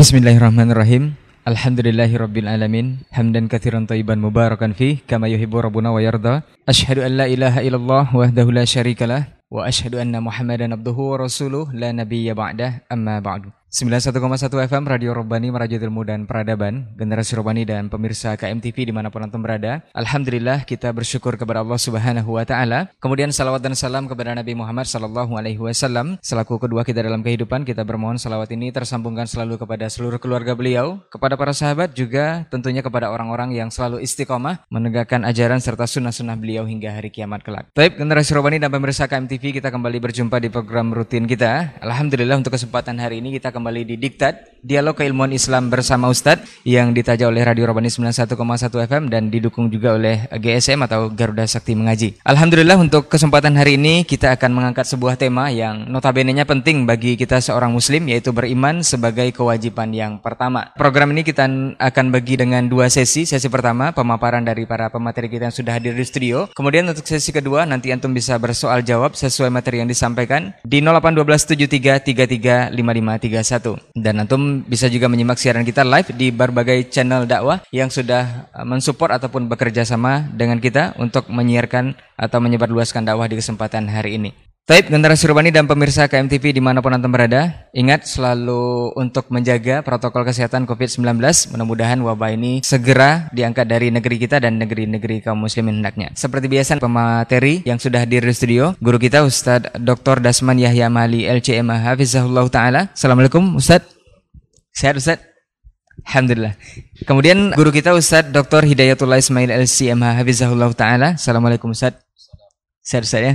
Bismillahirrahmanirrahim. Alhamdulillahirabbil alamin. Hamdan katsiran thayyiban mubarakan fi kama yuhibbu rabbuna wa yarda. Asyhadu an la ilaha illallah wahdahu la syarikalah wa asyhadu anna Muhammadan abduhu wa rasuluh la nabiyya ba'dah amma ba'du. 91,1 FM Radio Robani Merajuk Ilmu dan Peradaban Generasi Robani dan pemirsa KMTV di mana pun antum berada. Alhamdulillah kita bersyukur kepada Allah Subhanahu Wa Taala. Kemudian salawat dan salam kepada Nabi Muhammad Sallallahu Alaihi Wasallam. Selaku kedua kita dalam kehidupan Kita bermohon salawat ini tersambungkan selalu kepada seluruh keluarga beliau Kepada para sahabat juga tentunya kepada orang-orang yang selalu istiqomah Menegakkan ajaran serta sunnah-sunnah beliau hingga hari kiamat kelak. Taib Generasi Robani dan pemirsa KMTV kita kembali berjumpa di program rutin kita. Alhamdulillah untuk kesempatan hari ini kita kembali di Diktat Dialog Keilmuan Islam bersama Ustadz yang ditaja oleh Radio Robani 91,1 FM dan didukung juga oleh GSM atau Garuda Sakti Mengaji. Alhamdulillah untuk kesempatan hari ini kita akan mengangkat sebuah tema yang notabene-nya penting bagi kita seorang muslim yaitu beriman sebagai kewajiban yang pertama. Program ini kita akan bagi dengan dua sesi. Sesi pertama pemaparan dari para pemateri kita yang sudah hadir di studio. Kemudian untuk sesi kedua nanti antum bisa bersoal jawab sesuai materi yang disampaikan di 081273335531. Dan antum bisa juga menyimak siaran kita live di berbagai channel dakwah yang sudah uh, mensupport ataupun bekerja sama dengan kita untuk menyiarkan atau menyebarluaskan dakwah di kesempatan hari ini. Taib generasi Rubani dan pemirsa KMTV di mana pun anda berada, ingat selalu untuk menjaga protokol kesehatan COVID-19. Mudah-mudahan wabah ini segera diangkat dari negeri kita dan negeri-negeri kaum muslimin hendaknya. Seperti biasa pemateri yang sudah hadir di studio, guru kita Ustadz Dr. Dasman Yahya Mali LCM Hafizahullah Ta'ala. Assalamualaikum Ustadz. Sehat Ustadz? Alhamdulillah. Kemudian guru kita Ustadz Dr. Hidayatullah Ismail LCMH Hafizahullah Ta'ala. Assalamualaikum Ustadz. Sehat Ustadz ya?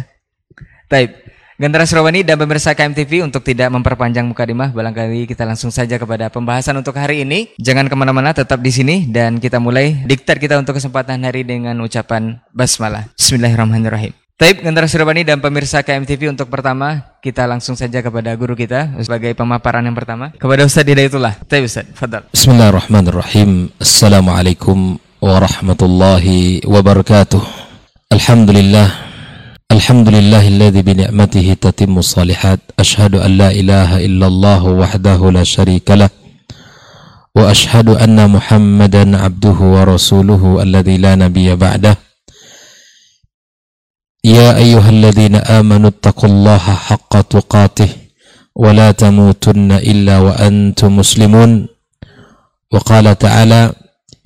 Taib. Generasi Rawani dan pemirsa KMTV untuk tidak memperpanjang mukadimah, barangkali kita langsung saja kepada pembahasan untuk hari ini. Jangan ke mana-mana, tetap di sini dan kita mulai diktat kita untuk kesempatan hari dengan ucapan basmalah. Bismillahirrahmanirrahim. Taib generasi Rawani dan pemirsa KMTV untuk pertama kita langsung saja kepada guru kita sebagai pemaparan yang pertama kepada Ustaz Hidayatullah. Taib Ustaz, fadal. Bismillahirrahmanirrahim. Assalamualaikum warahmatullahi wabarakatuh. Alhamdulillah الحمد لله الذي بنعمته تتم الصالحات. أشهد أن لا إله إلا الله وحده لا شريك له وأشهد أن محمدا عبده ورسوله الذي لا نبي بعده. يا أيها الذين آمنوا اتقوا الله حق تقاته ولا تموتن إلا وأنتم مسلمون. وقال تعالى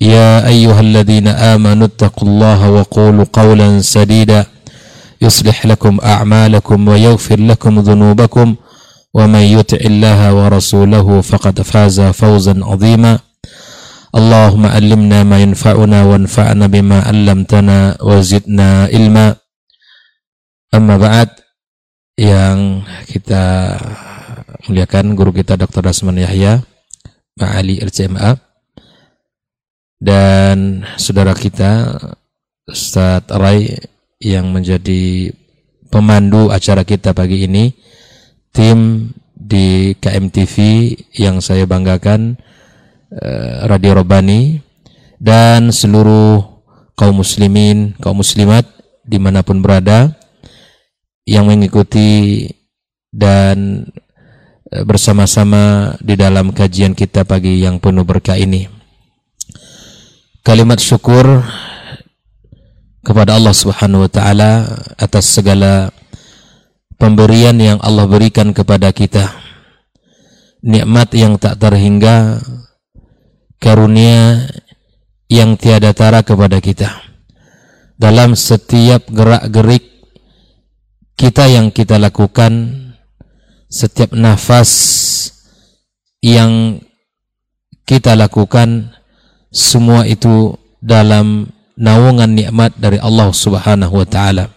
يا أيها الذين آمنوا اتقوا الله وقولوا قولا سديدا. يصلح لكم أعمالكم ويغفر لكم ذنوبكم ومن يطع الله ورسوله فقد فاز فوزا عظيما اللهم علمنا ما ينفعنا وانفعنا بما علمتنا وزدنا علما Amma ba'd yang kita muliakan guru kita Dr. Dasman Yahya Ma'ali RCMA dan saudara kita Ustadz Rai yang menjadi pemandu acara kita pagi ini tim di KMTV yang saya banggakan eh, Radio Robani dan seluruh kaum muslimin, kaum muslimat di mana pun berada yang mengikuti dan e, bersama-sama di dalam kajian kita pagi yang penuh berkah ini. Kalimat syukur kepada Allah Subhanahu wa taala atas segala pemberian yang Allah berikan kepada kita. Nikmat yang tak terhingga, karunia yang tiada tara kepada kita. Dalam setiap gerak-gerik kita yang kita lakukan setiap nafas yang kita lakukan semua itu dalam naungan nikmat dari Allah Subhanahu wa taala.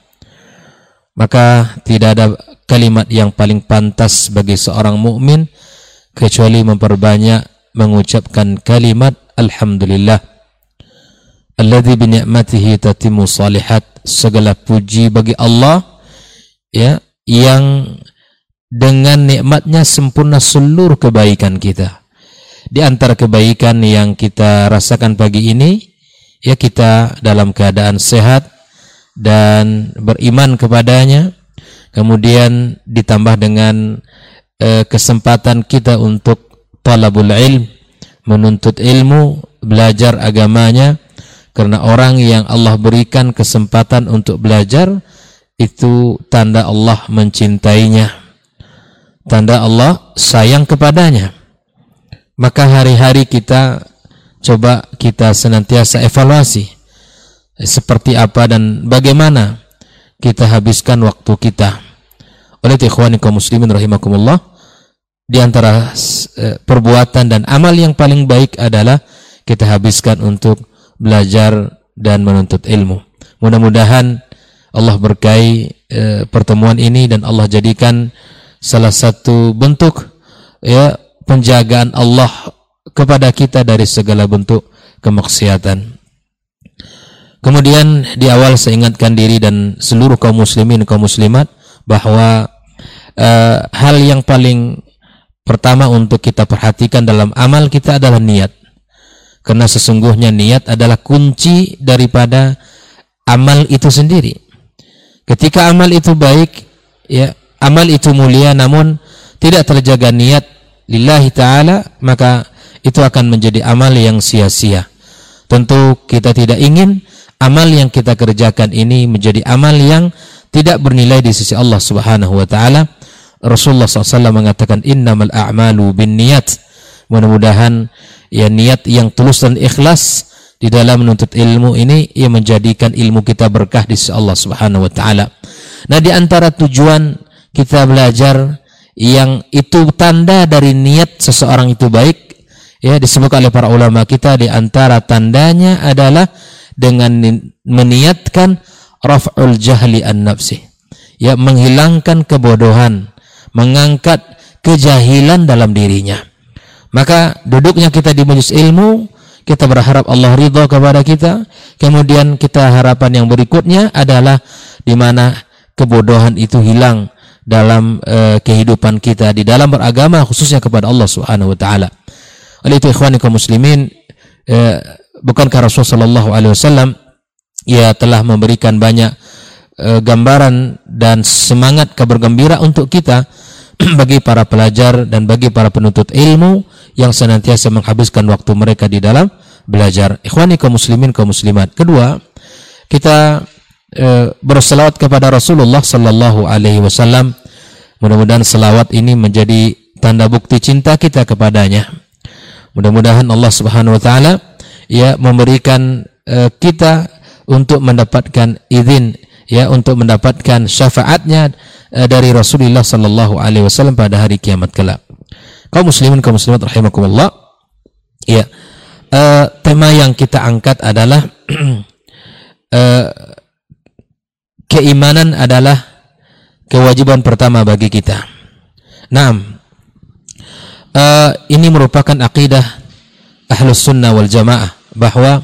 Maka tidak ada kalimat yang paling pantas bagi seorang mukmin kecuali memperbanyak mengucapkan kalimat alhamdulillah. Alladzi bi ni'matihi tatimmu salihat. Segala puji bagi Allah ya yang dengan nikmatnya sempurna seluruh kebaikan kita. Di antara kebaikan yang kita rasakan pagi ini, ya kita dalam keadaan sehat dan beriman kepadanya. Kemudian ditambah dengan eh, kesempatan kita untuk talabul ilm, menuntut ilmu, belajar agamanya karena orang yang Allah berikan kesempatan untuk belajar itu tanda Allah mencintainya. Tanda Allah sayang kepadanya. Maka hari-hari kita coba kita senantiasa evaluasi seperti apa dan bagaimana kita habiskan waktu kita. Oleh ikhwani kaum muslimin rahimakumullah, di antara eh, perbuatan dan amal yang paling baik adalah kita habiskan untuk belajar dan menuntut ilmu. Mudah-mudahan Allah berkahi eh, pertemuan ini dan Allah jadikan salah satu bentuk ya penjagaan Allah kepada kita dari segala bentuk kemaksiatan. Kemudian di awal saya ingatkan diri dan seluruh kaum muslimin kaum muslimat bahwa uh, hal yang paling pertama untuk kita perhatikan dalam amal kita adalah niat. Karena sesungguhnya niat adalah kunci daripada amal itu sendiri. Ketika amal itu baik, ya, amal itu mulia namun tidak terjaga niat lillahi taala, maka itu akan menjadi amal yang sia-sia. Tentu kita tidak ingin amal yang kita kerjakan ini menjadi amal yang tidak bernilai di sisi Allah Subhanahu wa taala. Rasulullah SAW mengatakan innamal a'malu bin niat. Mudah-mudahan ya niat yang tulus dan ikhlas di dalam menuntut ilmu ini yang menjadikan ilmu kita berkah di sisi Allah Subhanahu wa taala. Nah, di antara tujuan kita belajar yang itu tanda dari niat seseorang itu baik ya disebutkan oleh para ulama kita di antara tandanya adalah dengan meniatkan raf'ul jahli an nafsi ya menghilangkan kebodohan mengangkat kejahilan dalam dirinya maka duduknya kita di majelis ilmu, kita berharap Allah ridha kepada kita. Kemudian kita harapan yang berikutnya adalah di mana kebodohan itu hilang dalam uh, kehidupan kita di dalam beragama khususnya kepada Allah Subhanahu wa taala. Oleh itu ikhwani kaum muslimin uh, bukankah Rasulullah sallallahu alaihi wasallam ia telah memberikan banyak uh, gambaran dan semangat kabar gembira untuk kita bagi para pelajar dan bagi para penuntut ilmu yang senantiasa menghabiskan waktu mereka di dalam belajar. Ikhwani kaum muslimin kaum muslimat. Kedua, kita e, berselawat kepada Rasulullah sallallahu alaihi wasallam. Mudah-mudahan selawat ini menjadi tanda bukti cinta kita kepadanya. Mudah-mudahan Allah Subhanahu wa taala ya memberikan e, kita untuk mendapatkan izin ya untuk mendapatkan syafaatnya uh, dari Rasulullah sallallahu alaihi wasallam pada hari kiamat kelak. Kaum muslimin kaum muslimat rahimakumullah. Ya. Uh, tema yang kita angkat adalah uh, keimanan adalah kewajiban pertama bagi kita. Nah, uh, ini merupakan akidah ahlus sunnah wal jamaah bahwa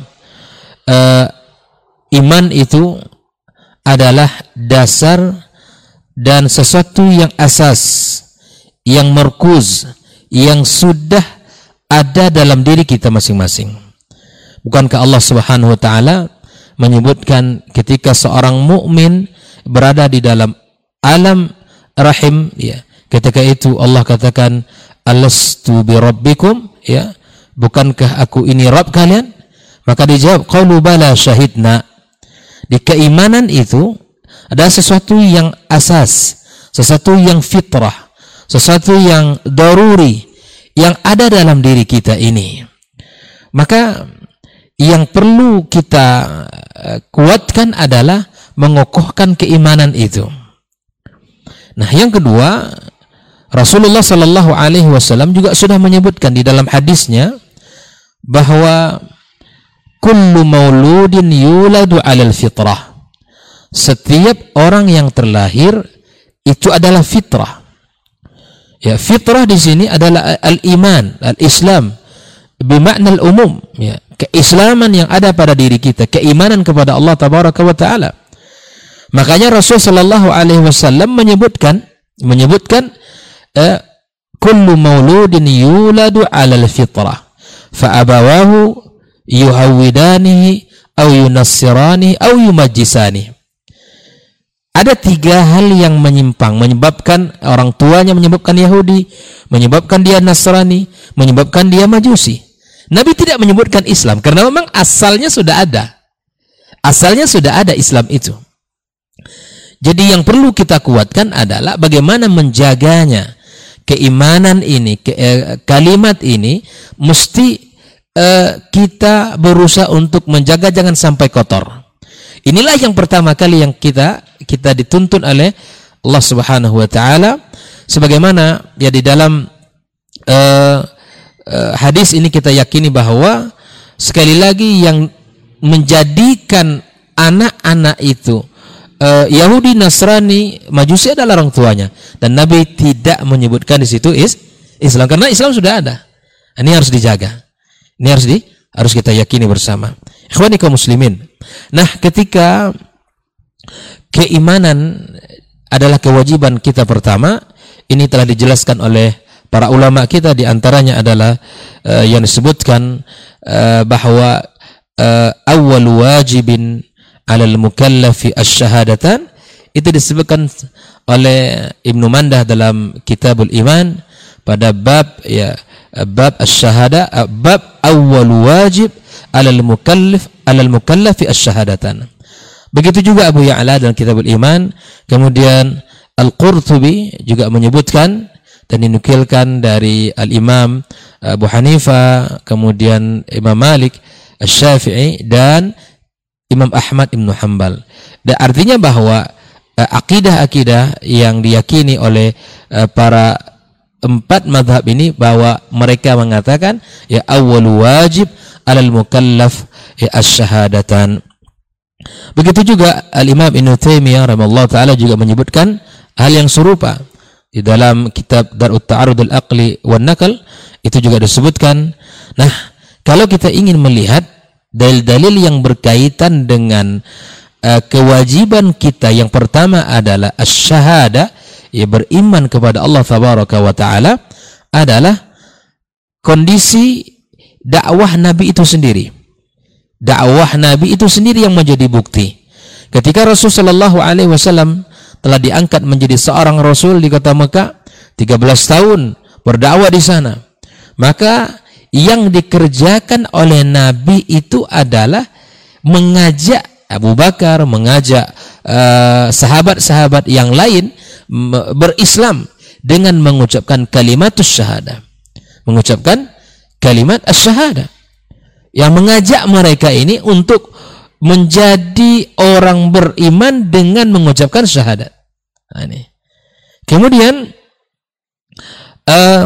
uh, iman itu adalah dasar dan sesuatu yang asas, yang merkuz, yang sudah ada dalam diri kita masing-masing. Bukankah Allah Subhanahu wa taala menyebutkan ketika seorang mukmin berada di dalam alam rahim ya ketika itu Allah katakan alastu bi rabbikum ya bukankah aku ini rabb kalian maka dijawab qalu bala syahidna di keimanan itu ada sesuatu yang asas, sesuatu yang fitrah, sesuatu yang daruri yang ada dalam diri kita ini. Maka yang perlu kita eh, kuatkan adalah mengokohkan keimanan itu. Nah, yang kedua, Rasulullah Shallallahu Alaihi Wasallam juga sudah menyebutkan di dalam hadisnya bahwa kullu mauludin yuladu alal fitrah. Setiap orang yang terlahir itu adalah fitrah. Ya, fitrah di sini adalah al-iman, al-Islam bermakna al-umum, ya, keislaman yang ada pada diri kita, keimanan kepada Allah tabaraka wa taala. Makanya Rasul sallallahu alaihi wasallam menyebutkan menyebutkan eh, kullu mauludin yuladu 'alal fitrah fa abawahu yuhawidanihi au yunassirani. Ada tiga hal yang menyimpang, menyebabkan orang tuanya menyebabkan Yahudi, menyebabkan dia Nasrani, menyebabkan dia Majusi. Nabi tidak menyebutkan Islam karena memang asalnya sudah ada. Asalnya sudah ada Islam itu. Jadi yang perlu kita kuatkan adalah bagaimana menjaganya. Keimanan ini, ke, eh, kalimat ini mesti eh, kita berusaha untuk menjaga jangan sampai kotor. Inilah yang pertama kali yang kita kita dituntun oleh Allah Subhanahu wa taala sebagaimana ya di dalam uh, uh, hadis ini kita yakini bahwa sekali lagi yang menjadikan anak-anak itu uh, Yahudi, Nasrani, Majusi adalah orang tuanya dan Nabi tidak menyebutkan di situ is Islam karena Islam sudah ada. Ini harus dijaga. Ini harus di harus kita yakini bersama. Ikhwani kaum muslimin. Nah, ketika keimanan adalah kewajiban kita pertama, ini telah dijelaskan oleh para ulama kita di antaranya adalah uh, yang disebutkan uh, bahwa uh, awal wajibin alal mukallafi asyhadatan itu disebutkan oleh Ibnu Mandah dalam Kitabul Iman pada bab ya bab asyhada bab awal wajib alal mukallaf alal mukallafi asyhadatan begitu juga Abu Ya'la dalam Kitabul Iman. Kemudian Al-Qurtubi juga menyebutkan dan dinukilkan dari Al-Imam Abu Hanifah, kemudian Imam Malik, Asy-Syafi'i dan Imam Ahmad Ibn Hanbal. Dan artinya bahwa uh, akidah-akidah yang diyakini oleh uh, para empat madhab ini bahwa mereka mengatakan ya awal wajib alal mukallaf ya asyhadatan. Begitu juga Al-Imam Ibn Taimiyah rahimahullah taala juga menyebutkan hal yang serupa di dalam kitab Darut Ta'arud al-Aqli wan Nakal itu juga disebutkan. Nah, kalau kita ingin melihat dalil-dalil yang berkaitan dengan uh, kewajiban kita yang pertama adalah asyhada ya beriman kepada Allah tabaraka wa taala adalah kondisi dakwah Nabi itu sendiri. Dakwah Nabi itu sendiri yang menjadi bukti. Ketika Rasulullah sallallahu alaihi wasallam telah diangkat menjadi seorang rasul di kota Mekah 13 tahun berdakwah di sana maka yang dikerjakan oleh Nabi itu adalah mengajak Abu Bakar mengajak uh, sahabat-sahabat uh, yang lain berislam dengan mengucapkan kalimat syahadah mengucapkan kalimat syahadah yang mengajak mereka ini untuk menjadi orang beriman dengan mengucapkan syahadat. Nah, ini. Kemudian uh,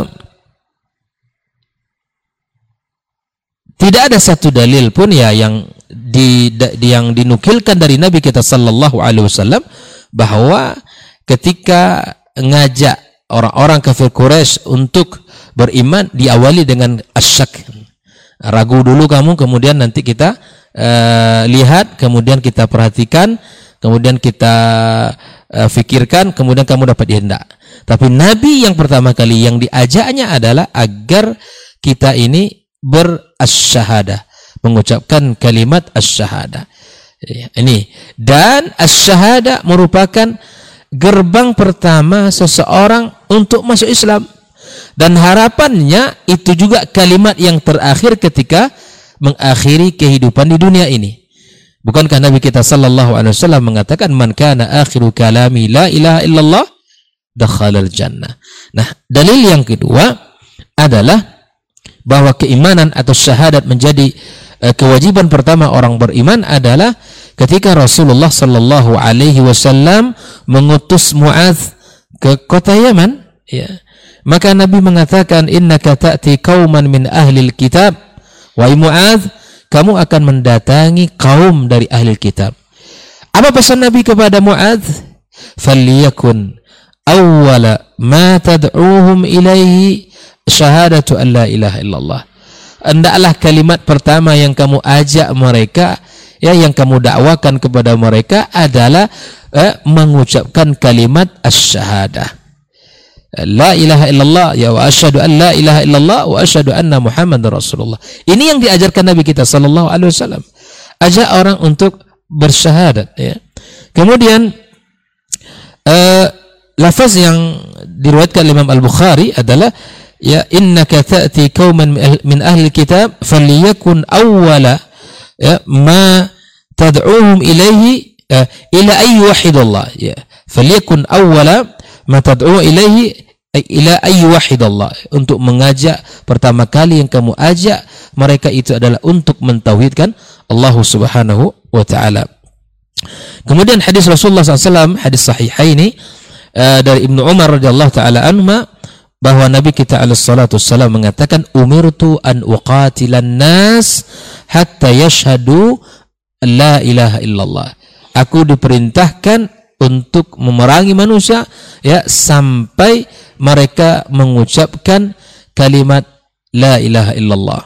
tidak ada satu dalil pun ya yang di, yang dinukilkan dari Nabi kita sallallahu alaihi wasallam bahwa ketika ngajak orang-orang kafir Quraisy untuk beriman diawali dengan asyak. Ragu dulu kamu kemudian nanti kita uh, lihat, kemudian kita perhatikan, kemudian kita uh, fikirkan, kemudian kamu dapat dihendak. Tapi Nabi yang pertama kali yang diajaknya adalah agar kita ini berasyhadah, mengucapkan kalimat asyhadah. Ya, ini dan asyhadah merupakan gerbang pertama seseorang untuk masuk Islam dan harapannya itu juga kalimat yang terakhir ketika mengakhiri kehidupan di dunia ini. Bukankah Nabi kita sallallahu alaihi wasallam mengatakan man kana akhiru kalami la ilaha illallah dakhalal jannah. Nah, dalil yang kedua adalah bahwa keimanan atau syahadat menjadi uh, kewajiban pertama orang beriman adalah ketika Rasulullah sallallahu alaihi wasallam mengutus Muaz ke kota Yaman, ya. Maka Nabi mengatakan innaka ta'ti qauman min ahli kitab Wahai Mu'adz, kamu akan mendatangi kaum dari ahli kitab. Apa pesan Nabi kepada Mu'adz? Falyakun awwala ma tad'uhum ilaihi syahadatu an la ilaha illallah. Hendaklah kalimat pertama yang kamu ajak mereka ya yang kamu dakwakan kepada mereka adalah eh, mengucapkan kalimat asy-syahadah La ilaha illallah ya wa asyhadu an la ilaha illallah wa asyhadu anna Muhammadar Rasulullah. Ini yang diajarkan Nabi kita sallallahu alaihi wasallam. Ajak orang untuk bersyahadat ya. Kemudian uh, lafaz yang diriwayatkan Imam Al-Bukhari adalah ya innaka ta'ti qauman min ahli kitab falyakun awwala ya ma tad'uhum ilaihi uh, ila ayyi wahidallah ya falyakun awwala ma tad'u ilaihi ila ayyi wahidallah untuk mengajak pertama kali yang kamu ajak mereka itu adalah untuk mentauhidkan Allah Subhanahu wa taala. Kemudian hadis Rasulullah SAW hadis sahih ini uh, dari Ibnu Umar radhiyallahu taala anhu bahwa Nabi kita alaihi salatu wassalam mengatakan umirtu an uqatilan nas hatta yashhadu la ilaha illallah. Aku diperintahkan untuk memerangi manusia ya sampai mereka mengucapkan kalimat la ilaha illallah.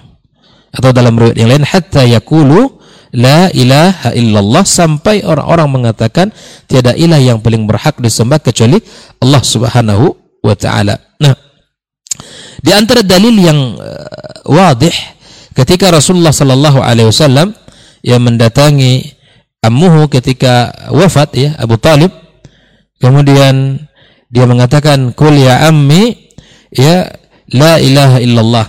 Atau dalam riwayat yang lain hatta yaqulu la ilaha illallah sampai orang-orang mengatakan tiada ilah yang paling berhak disembah kecuali Allah Subhanahu wa taala. Nah, di antara dalil yang uh, wadih ketika Rasulullah sallallahu alaihi wasallam yang mendatangi ammuhu ketika wafat ya Abu Talib kemudian dia mengatakan kul ya ammi ya la ilaha illallah.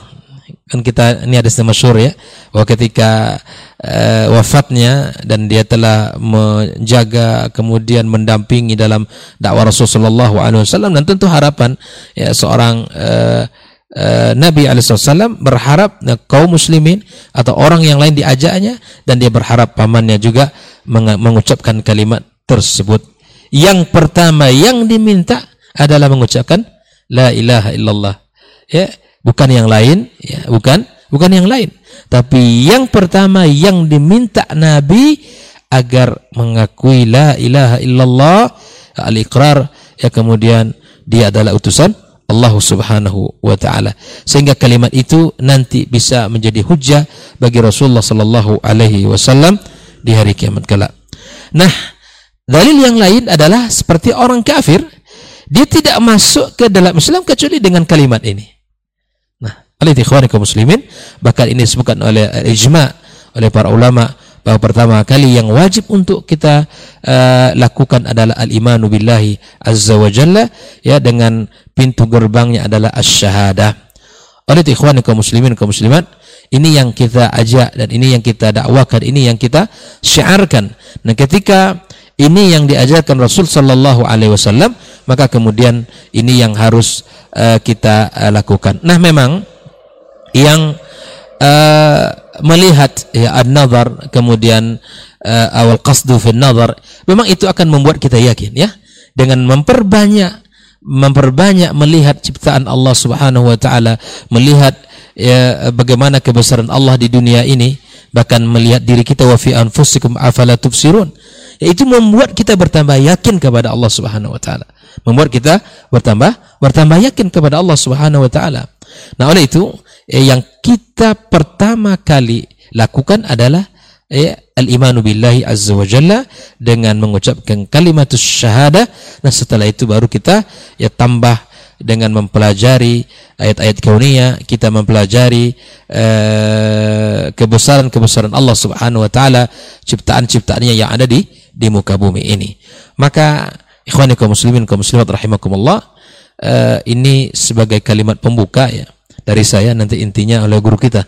Kan kita ini ada masyhur ya bahwa ketika uh, wafatnya dan dia telah menjaga kemudian mendampingi dalam dakwah Rasulullah SAW dan tentu harapan ya seorang uh, uh, Nabi Alaihissalam berharap uh, kaum muslimin atau orang yang lain diajaknya dan dia berharap pamannya juga meng mengucapkan kalimat tersebut. Yang pertama yang diminta adalah mengucapkan la ilaha illallah. Ya, bukan yang lain, ya, bukan bukan yang lain. Tapi yang pertama yang diminta Nabi agar mengakui la ilaha illallah al-iqrar ya kemudian dia adalah utusan Allah Subhanahu wa taala. Sehingga kalimat itu nanti bisa menjadi hujah bagi Rasulullah sallallahu alaihi wasallam di hari kiamat kelak. Nah, dalil yang lain adalah seperti orang kafir, dia tidak masuk ke dalam Islam kecuali dengan kalimat ini. Nah, oleh ikhwan muslimin, bahkan ini disebutkan oleh ijma oleh para ulama bahwa pertama kali yang wajib untuk kita uh, lakukan adalah al-imanu billahi azza wa jalla ya dengan pintu gerbangnya adalah asy-syahadah. Oleh ikhwan kaum muslimin kaum muslimat, ini yang kita ajak dan ini yang kita dakwakan, ini yang kita syiarkan. Nah, ketika ini yang diajarkan Rasul sallallahu alaihi wasallam, maka kemudian ini yang harus uh, kita uh, lakukan. Nah, memang yang uh, melihat ya an-nazar kemudian uh, awal qasdu fi nazar memang itu akan membuat kita yakin ya. Dengan memperbanyak memperbanyak melihat ciptaan Allah Subhanahu wa taala melihat ya bagaimana kebesaran Allah di dunia ini bahkan melihat diri kita wa fi anfusikum afala tubsirun. Itu membuat kita bertambah yakin kepada Allah Subhanahu wa taala. Membuat kita bertambah bertambah yakin kepada Allah Subhanahu wa taala. Nah oleh itu eh, yang kita pertama kali lakukan adalah eh, al-imanu billahi azza wa jalla dengan mengucapkan kalimat syahadah nah setelah itu baru kita ya tambah dengan mempelajari ayat-ayat kauniyah kita mempelajari eh, kebesaran-kebesaran Allah Subhanahu wa taala ciptaan-ciptaannya yang ada di di muka bumi ini. Maka ikhwani kaum muslimin kaum muslimat rahimakumullah uh, ini sebagai kalimat pembuka ya dari saya nanti intinya oleh guru kita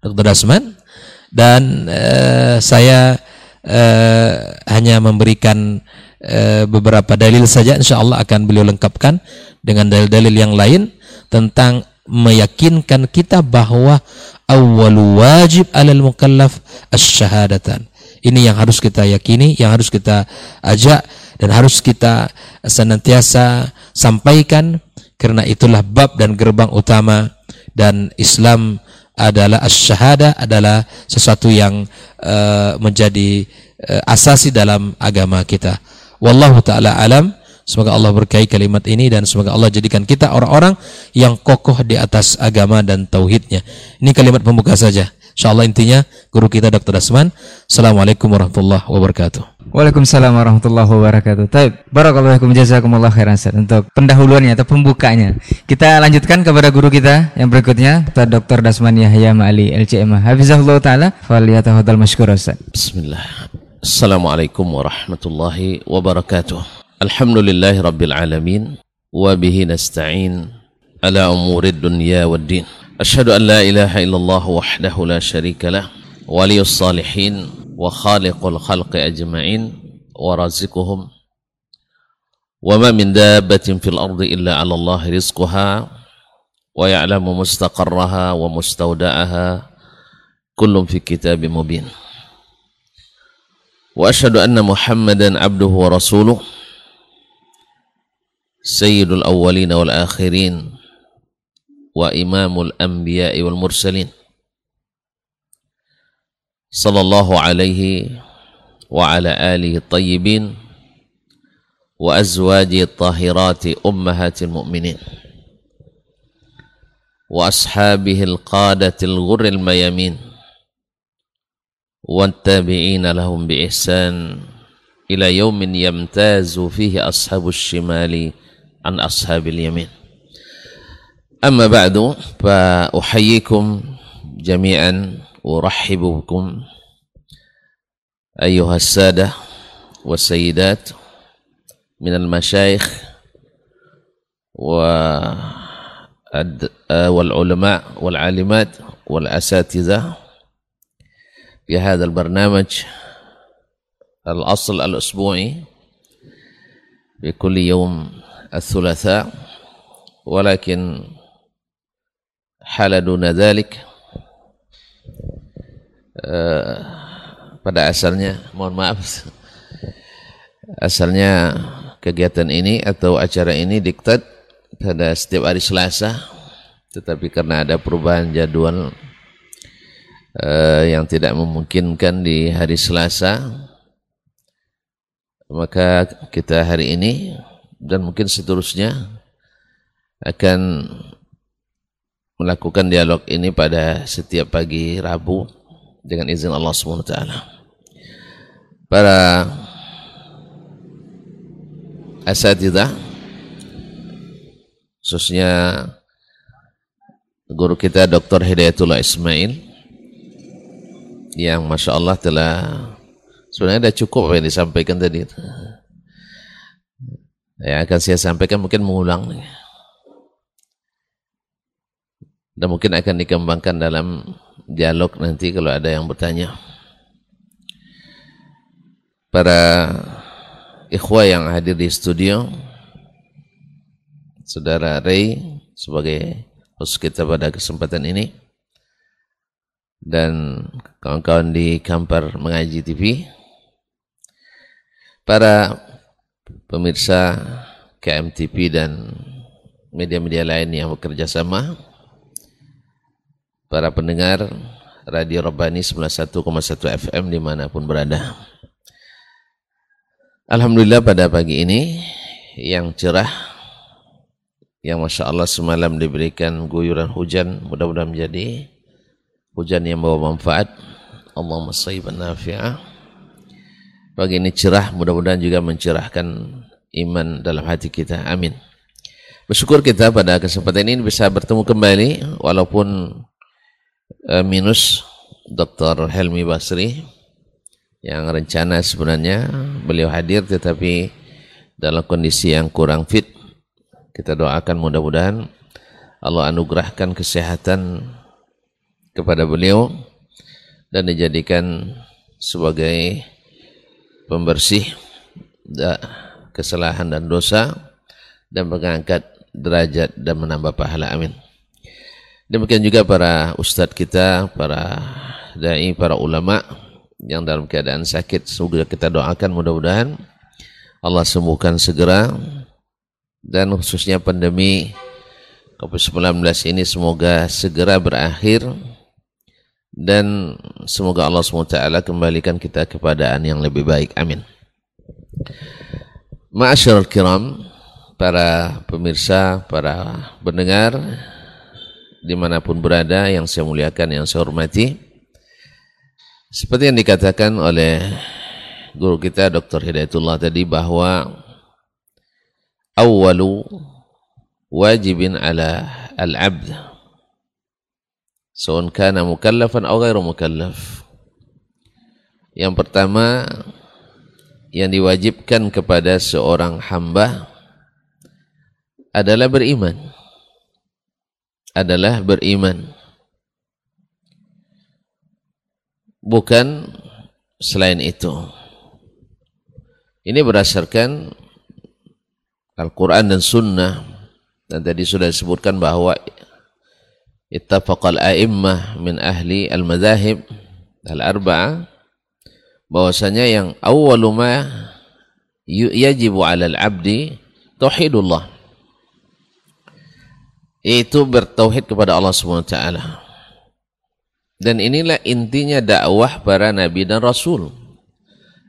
Dr. Dasman. Dan uh, saya uh, hanya memberikan uh, beberapa dalil saja. Insya Allah akan beliau lengkapkan dengan dalil-dalil yang lain tentang meyakinkan kita bahwa awwalu wajib alal mukallaf asyhadatan ini yang harus kita yakini yang harus kita ajak dan harus kita senantiasa sampaikan. Karena itulah bab dan gerbang utama dan Islam adalah asyhada adalah sesuatu yang uh, menjadi uh, asasi dalam agama kita. Wallahu taala alam. Semoga Allah berkahi kalimat ini dan semoga Allah jadikan kita orang-orang yang kokoh di atas agama dan tauhidnya. Ini kalimat pembuka saja. InsyaAllah intinya guru kita Dr. Dasman. Assalamualaikum warahmatullahi wabarakatuh. Waalaikumsalam warahmatullahi wabarakatuh. Taib, barakallahu jazakumullah khairan untuk pendahuluannya atau pembukanya. Kita lanjutkan kepada guru kita yang berikutnya, Dr. Dasman Yahya Ma'ali LCM. Hafizahullah taala, faliyatafadhal masykur Ustaz. Bismillah. Assalamualaikum warahmatullahi wabarakatuh. Alhamdulillahi rabbil alamin wa bihi nasta'in على أمور الدنيا والدين. أشهد أن لا إله إلا الله وحده لا شريك له ولي الصالحين وخالق الخلق أجمعين ورازقهم. وما من دابة في الأرض إلا على الله رزقها ويعلم مستقرها ومستودعها كل في كتاب مبين. وأشهد أن محمدا عبده ورسوله. سيد الأولين والآخرين وإمام الأنبياء والمرسلين. صلى الله عليه وعلى آله الطيبين وأزواجه الطاهرات أمهات المؤمنين وأصحابه القادة الغر الميامين والتابعين لهم بإحسان إلى يوم يمتاز فيه أصحاب الشمال عن أصحاب اليمين. أما بعد فأحييكم جميعا أرحب بكم أيها السادة والسيدات من المشايخ والعلماء والعالمات والأساتذة في هذا البرنامج الأصل الأسبوعي في كل يوم الثلاثاء ولكن حال دون ذلك pada asalnya mohon maaf asalnya kegiatan ini atau acara ini diktat pada setiap hari Selasa tetapi karena ada perubahan jadwal uh, yang tidak memungkinkan di hari Selasa maka kita hari ini dan mungkin seterusnya akan melakukan dialog ini pada setiap pagi Rabu dengan izin Allah SWT. Para asatidah khususnya guru kita Dr. Hidayatullah Ismail yang Masya Allah telah sebenarnya sudah cukup yang disampaikan tadi yang akan saya sampaikan mungkin mengulang dan mungkin akan dikembangkan dalam dialog nanti kalau ada yang bertanya. Para ikhwah yang hadir di studio, Saudara Ray sebagai host kita pada kesempatan ini, dan kawan-kawan di Kampar Mengaji TV, para pemirsa KMTV dan media-media lain yang bekerja sama, para pendengar Radio Rabbani 91,1 FM di mana pun berada. Alhamdulillah pada pagi ini yang cerah, yang Masya Allah semalam diberikan guyuran hujan, mudah-mudahan menjadi hujan yang membawa manfaat. Allahumma sayyiban nafi'ah. Pagi ini cerah, mudah-mudahan juga mencerahkan iman dalam hati kita. Amin. Bersyukur kita pada kesempatan ini bisa bertemu kembali walaupun uh, minus Dr. Helmi Basri yang rencana sebenarnya beliau hadir tetapi dalam kondisi yang kurang fit. Kita doakan mudah-mudahan Allah anugerahkan kesehatan kepada beliau dan dijadikan sebagai pembersih kesalahan dan dosa dan mengangkat derajat dan menambah pahala amin. Demikian juga para ustadz kita, para dai, para ulama yang dalam keadaan sakit. Semoga kita doakan mudah-mudahan Allah sembuhkan segera dan khususnya pandemi COVID-19 ini semoga segera berakhir dan semoga Allah SWT kembalikan kita kepadaan yang lebih baik. Amin. Ma'asyarul kiram, para pemirsa, para pendengar, di mana pun berada yang saya muliakan, yang saya hormati. Seperti yang dikatakan oleh guru kita Dr. Hidayatullah tadi bahwa awalu wajibin ala al-abd saun kana mukallafan atau. Yang pertama yang diwajibkan kepada seorang hamba adalah beriman adalah beriman. Bukan selain itu. Ini berdasarkan Al-Quran dan Sunnah dan tadi sudah disebutkan bahwa ittafaqal a'immah min ahli al-madzahib al-arba'ah bahwasanya yang awwalu ma yajibu 'alal 'abdi tauhidullah itu bertauhid kepada Allah Subhanahu wa taala. Dan inilah intinya dakwah para nabi dan rasul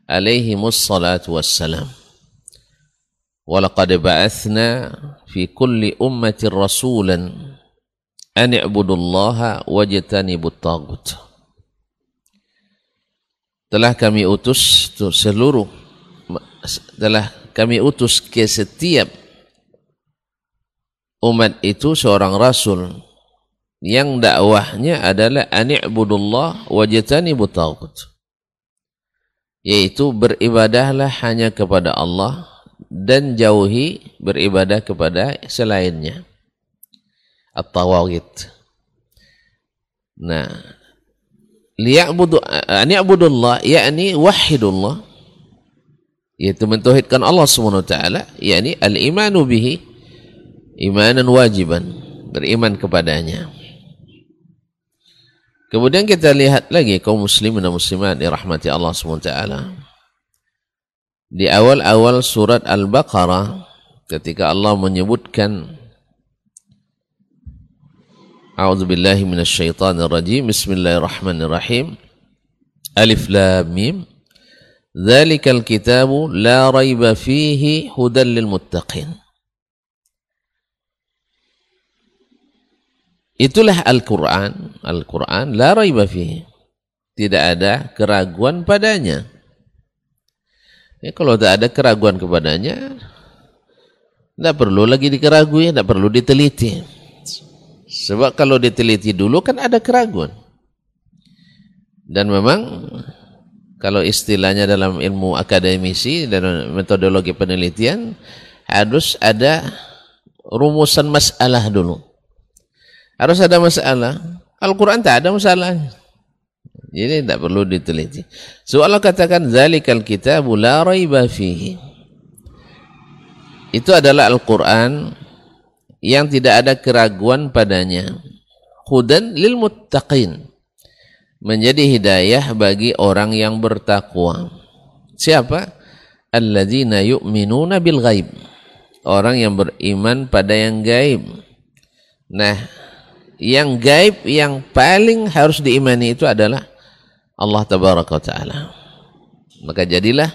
alaihi wassalatu wassalam. Walaqad ba'athna fi kulli ummatin rasulan an i'budullaha wajtanibut tagut telah kami utus seluruh telah kami utus ke setiap umat itu seorang rasul yang dakwahnya adalah ani'budullah wajtanibut tagut yaitu beribadahlah hanya kepada Allah dan jauhi beribadah kepada selainnya. At-tawagit. Nah, liya'budu an ya'budullah yakni wahidullah yaitu mentauhidkan Allah Subhanahu wa taala yakni al-imanu bihi imanan wajiban beriman kepadanya. Kemudian kita lihat lagi kaum muslimin dan muslimat dirahmati Allah Subhanahu wa taala di awal-awal surat Al-Baqarah ketika Allah menyebutkan A'udzu billahi rajim Bismillahirrahmanirrahim. Alif Lam Mim. Dzalikal kitabu la raiba fihi hudal lil muttaqin. Itulah Al-Qur'an. Al-Qur'an la raiba fihi. Tidak ada keraguan padanya. Ya, kalau tidak ada keraguan kepadanya, tidak perlu lagi dikeragui, tidak perlu diteliti. Sebab kalau diteliti dulu kan ada keraguan. Dan memang kalau istilahnya dalam ilmu akademisi dan metodologi penelitian harus ada rumusan masalah dulu. Harus ada masalah. Al-Quran tak ada masalahnya. Jadi tidak perlu diteliti. So Allah katakan zalikal kitabu la raiba fihi. Itu adalah Al-Qur'an yang tidak ada keraguan padanya. Hudan lil muttaqin. Menjadi hidayah bagi orang yang bertakwa. Siapa? Alladzina yu'minuna bil ghaib. Orang yang beriman pada yang gaib. Nah, yang gaib yang paling harus diimani itu adalah Allah tabaraka taala. Maka jadilah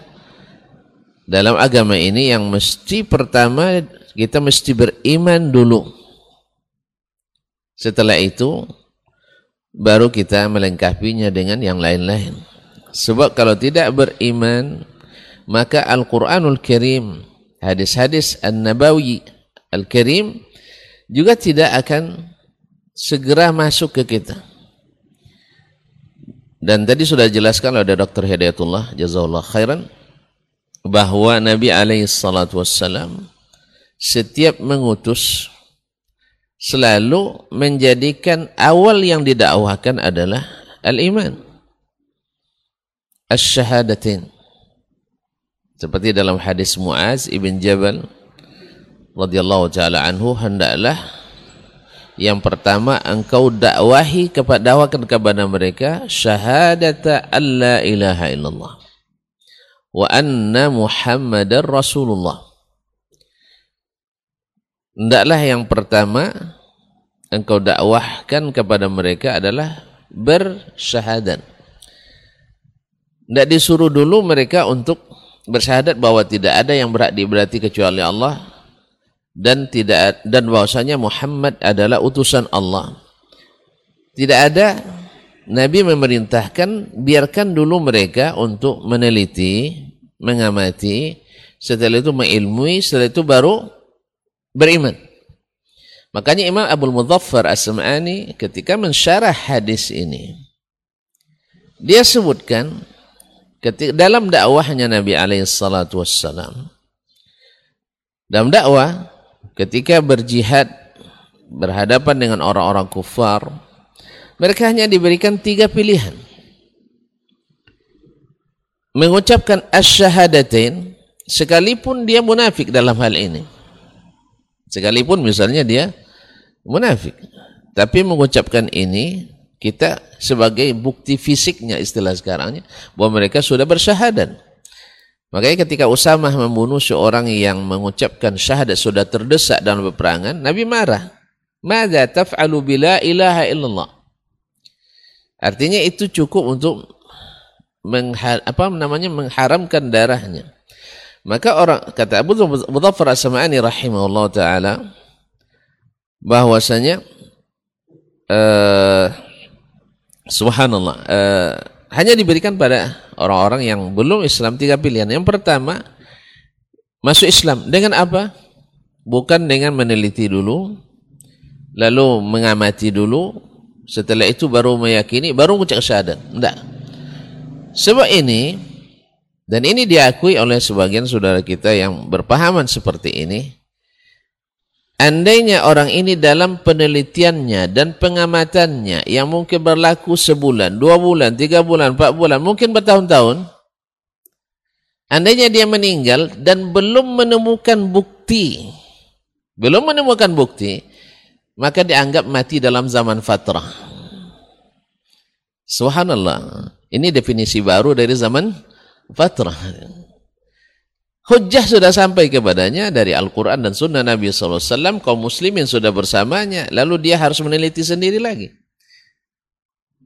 dalam agama ini yang mesti pertama kita mesti beriman dulu. Setelah itu baru kita melengkapinya dengan yang lain-lain. Sebab kalau tidak beriman maka Al-Qur'anul Karim, hadis-hadis An-Nabawi Al-Karim juga tidak akan segera masuk ke kita. Dan tadi sudah dijelaskan oleh Dr. Hidayatullah jazakallah khairan bahwa Nabi alaihi salatu wassalam setiap mengutus selalu menjadikan awal yang didakwahkan adalah al-iman. Asy-syahadatin. Seperti dalam hadis Muaz ibn Jabal radhiyallahu taala anhu hendaklah yang pertama engkau dakwahi kepada dakwakan kepada mereka syahadata alla ilaha illallah wa anna muhammadar rasulullah. Hendaklah yang pertama engkau dakwahkan kepada mereka adalah bersyahadat. Tidak disuruh dulu mereka untuk bersyahadat bahwa tidak ada yang berhak diberati kecuali Allah dan tidak dan bahwasanya Muhammad adalah utusan Allah. Tidak ada Nabi memerintahkan biarkan dulu mereka untuk meneliti, mengamati, setelah itu mengilmui, setelah itu baru beriman. Makanya Imam Abdul Mudhaffar As-Sam'ani ketika mensyarah hadis ini dia sebutkan ketika dalam dakwahnya Nabi alaihi salatu wassalam dalam dakwah ketika berjihad berhadapan dengan orang-orang kufar, mereka hanya diberikan tiga pilihan. Mengucapkan asyhadatain sekalipun dia munafik dalam hal ini. Sekalipun misalnya dia munafik. Tapi mengucapkan ini kita sebagai bukti fisiknya istilah sekarangnya bahwa mereka sudah bersyahadat. Makanya ketika Usamah membunuh seorang yang mengucapkan syahadat sudah terdesak dalam peperangan, Nabi marah. Mada taf'alu bila ilaha illallah. Artinya itu cukup untuk menghar, apa namanya mengharamkan darahnya. Maka orang kata Abu Dhaffar As-Sam'ani rahimahullah taala bahwasanya uh, subhanallah uh, hanya diberikan pada orang-orang yang belum Islam tiga pilihan. Yang pertama masuk Islam dengan apa? Bukan dengan meneliti dulu, lalu mengamati dulu, setelah itu baru meyakini, baru mengucap syahadat. Tidak. Sebab ini dan ini diakui oleh sebagian saudara kita yang berpahaman seperti ini. Andainya orang ini dalam penelitiannya dan pengamatannya yang mungkin berlaku sebulan, dua bulan, tiga bulan, empat bulan, mungkin bertahun-tahun. Andainya dia meninggal dan belum menemukan bukti, belum menemukan bukti, maka dianggap mati dalam zaman fatrah. Subhanallah. Ini definisi baru dari zaman fatrah. Hujjah sudah sampai kepadanya dari Al-Quran dan Sunnah Nabi SAW. Kaum muslimin sudah bersamanya. Lalu dia harus meneliti sendiri lagi.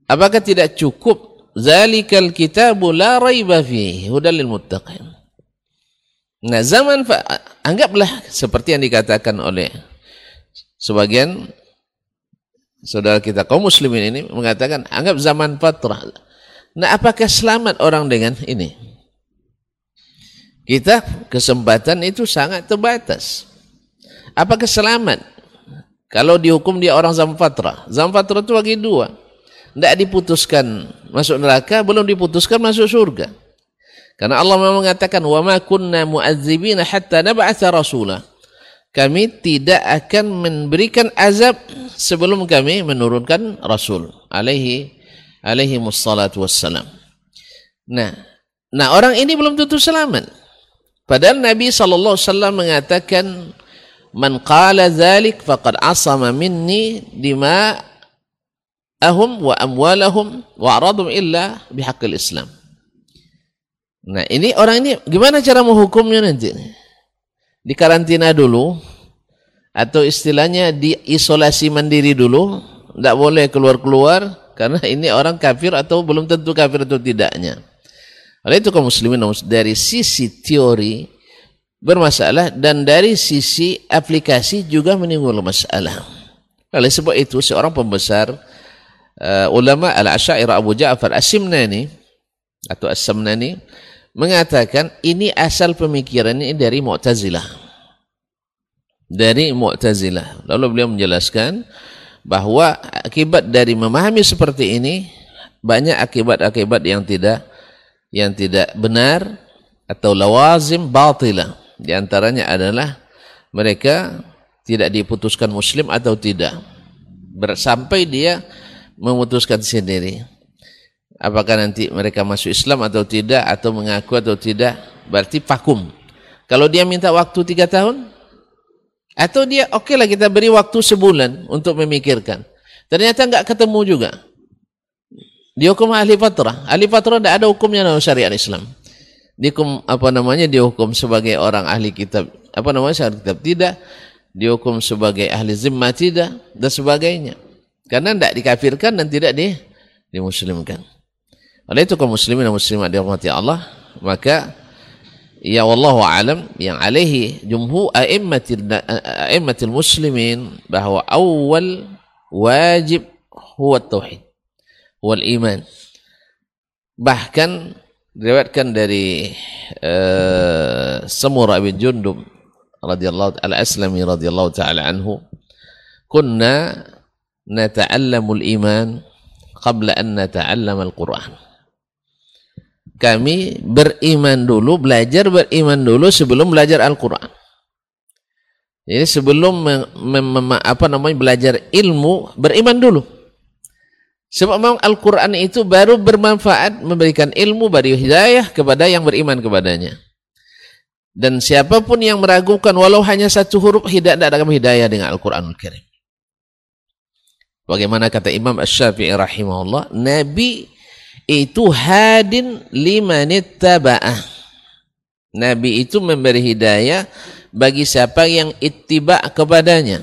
Apakah tidak cukup? Zalikal kitabu la raiba fihi muttaqin. Nah zaman, anggaplah seperti yang dikatakan oleh sebagian saudara kita kaum muslimin ini mengatakan anggap zaman fatrah Nah, apakah selamat orang dengan ini? Kita kesempatan itu sangat terbatas. Apakah selamat? Kalau dihukum dia orang zaman fatrah. Zaman fatrah itu bagi dua. Tidak diputuskan masuk neraka, belum diputuskan masuk surga. Karena Allah memang mengatakan, وَمَا كُنَّا مُعَذِّبِينَ حَتَّى نَبْعَثَ رَسُولًا Kami tidak akan memberikan azab sebelum kami menurunkan Rasul. Alaihi alaihi wassalatu wassalam. Nah, nah orang ini belum tentu selamat. Padahal Nabi sallallahu alaihi wasallam mengatakan man qala dzalik faqad asama minni dima ahum wa amwalahum wa aradum illa bihaqqil Islam. Nah, ini orang ini gimana cara menghukumnya nanti? Dikarantina dulu atau istilahnya diisolasi mandiri dulu, tidak boleh keluar-keluar karena ini orang kafir atau belum tentu kafir atau tidaknya. Oleh itu kaum muslimin dari sisi teori bermasalah dan dari sisi aplikasi juga menimbul masalah. Oleh sebab itu seorang pembesar uh, ulama al-Asy'ariyah Abu Ja'far As-Simnani atau As-Samnani mengatakan ini asal pemikiran ini dari Mu'tazilah. Dari Mu'tazilah. Lalu beliau menjelaskan bahwa akibat dari memahami seperti ini banyak akibat-akibat yang tidak yang tidak benar atau lawazim batilah di antaranya adalah mereka tidak diputuskan muslim atau tidak. Sampai dia memutuskan sendiri. Apakah nanti mereka masuk Islam atau tidak atau mengaku atau tidak berarti vakum. Kalau dia minta waktu tiga tahun atau dia oke okay lah kita beri waktu sebulan untuk memikirkan. Ternyata enggak ketemu juga. Dihukum ahli fatrah. Ahli fatrah tidak ada hukumnya dalam syariat Islam. Dihukum apa namanya? Dihukum sebagai orang ahli kitab. Apa namanya syariat kitab? Tidak. Dihukum sebagai ahli zimmah tidak dan sebagainya. Karena tidak dikafirkan dan tidak di dimuslimkan. Oleh itu kaum muslimin dan muslimat dirahmati Allah, maka ya wallahu alam yang alaihi jumhur a'immatil a'immatil muslimin bahwa awal wajib huwa tauhid wal iman bahkan diriwayatkan dari uh, Samurah bin Jundub radhiyallahu al-Aslami radhiyallahu taala anhu kunna nata'allamu al-iman qabla an nata'allama al-Qur'an kami beriman dulu, belajar beriman dulu sebelum belajar Al-Quran. Jadi sebelum mem, mem, apa namanya belajar ilmu, beriman dulu. Sebab memang Al-Quran itu baru bermanfaat memberikan ilmu beri hidayah kepada yang beriman kepadanya. Dan siapa pun yang meragukan walau hanya satu huruf tidak ada hidayah dengan Al-Quranul Karim. Bagaimana kata Imam Ash-Syafi'i rahimahullah, Nabi itu hadin limanittaba'ah. Nabi itu memberi hidayah bagi siapa yang ittiba kepadanya.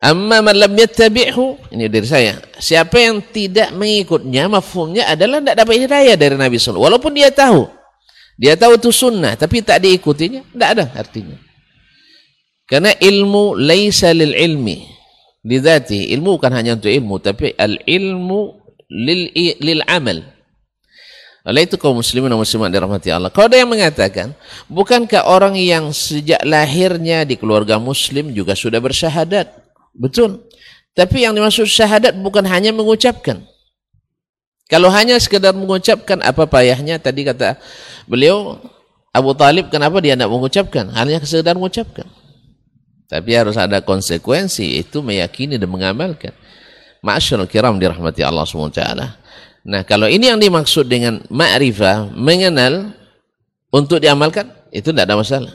Amma man lam yattabi'hu, ini dari saya. Siapa yang tidak mengikutnya, mafhumnya adalah tidak dapat hidayah dari Nabi SAW. Walaupun dia tahu. Dia tahu itu sunnah, tapi tak diikutinya, tidak ada artinya. Karena ilmu laisa lil ilmi. Lidati, ilmu bukan hanya untuk ilmu, tapi al ilmu lil, lil amal. Oleh itu kaum muslimin dan muslimat dirahmati Allah. Kalau ada yang mengatakan, bukankah orang yang sejak lahirnya di keluarga muslim juga sudah bersyahadat? Betul. Tapi yang dimaksud syahadat bukan hanya mengucapkan. Kalau hanya sekedar mengucapkan apa payahnya tadi kata beliau Abu Talib kenapa dia tidak mengucapkan? Hanya sekedar mengucapkan. Tapi harus ada konsekuensi itu meyakini dan mengamalkan. Ma'asyarul kiram dirahmati Allah SWT. Nah, kalau ini yang dimaksud dengan ma'rifah, mengenal untuk diamalkan, itu tidak ada masalah.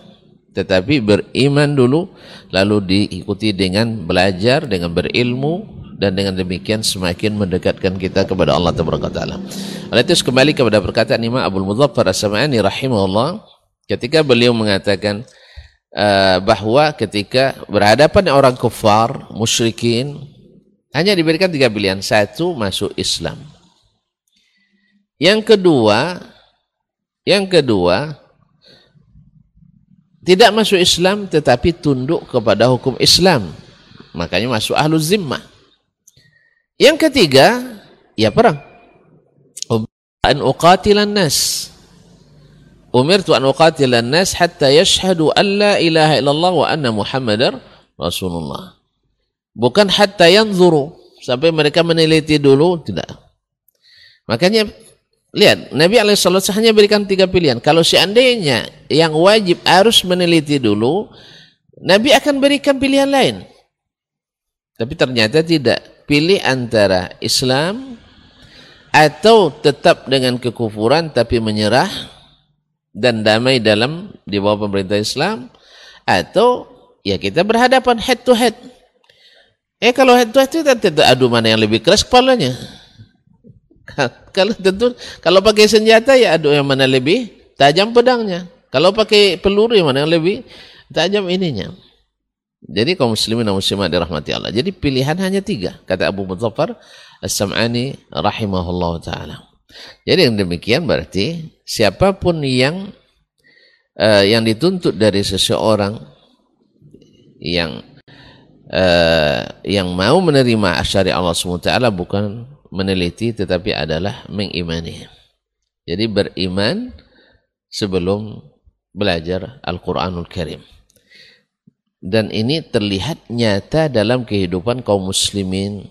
Tetapi beriman dulu, lalu diikuti dengan belajar, dengan berilmu, dan dengan demikian semakin mendekatkan kita kepada Allah Taala. Oleh itu kembali kepada perkataan Imam Abu Mudzaffar As-Sam'ani rahimahullah ketika beliau mengatakan uh, bahwa ketika berhadapan orang kafir, musyrikin, hanya diberikan tiga pilihan. Satu, masuk Islam. Yang kedua, yang kedua, tidak masuk Islam tetapi tunduk kepada hukum Islam. Makanya masuk ahlu zimmah. Yang ketiga, ya perang. An uqatilan nas. Umirtu an uqatilan nas hatta yashhadu an la ilaha illallah wa anna muhammadar rasulullah. Bukan hatta yanzuru. Sampai mereka meneliti dulu, tidak. Makanya Lihat, Nabi SAW hanya berikan tiga pilihan. Kalau seandainya yang wajib harus meneliti dulu, Nabi akan berikan pilihan lain. Tapi ternyata tidak. Pilih antara Islam atau tetap dengan kekufuran tapi menyerah dan damai dalam di bawah pemerintah Islam atau ya kita berhadapan head to head. Eh kalau head to head itu tidak adu mana yang lebih keras kepalanya. Kalau tentu kalau pakai senjata ya aduh yang mana lebih tajam pedangnya. Kalau pakai peluru yang mana yang lebih tajam ininya. Jadi kaum muslimin dan muslimat dirahmati Allah. Jadi pilihan hanya tiga. Kata Abu Muthaffar As-Sam'ani rahimahullah ta'ala. Jadi yang demikian berarti siapa pun yang uh, yang dituntut dari seseorang yang uh, yang mau menerima asyari Allah SWT bukan meneliti tetapi adalah mengimani. Jadi beriman sebelum belajar Al-Quranul Karim. Dan ini terlihat nyata dalam kehidupan kaum muslimin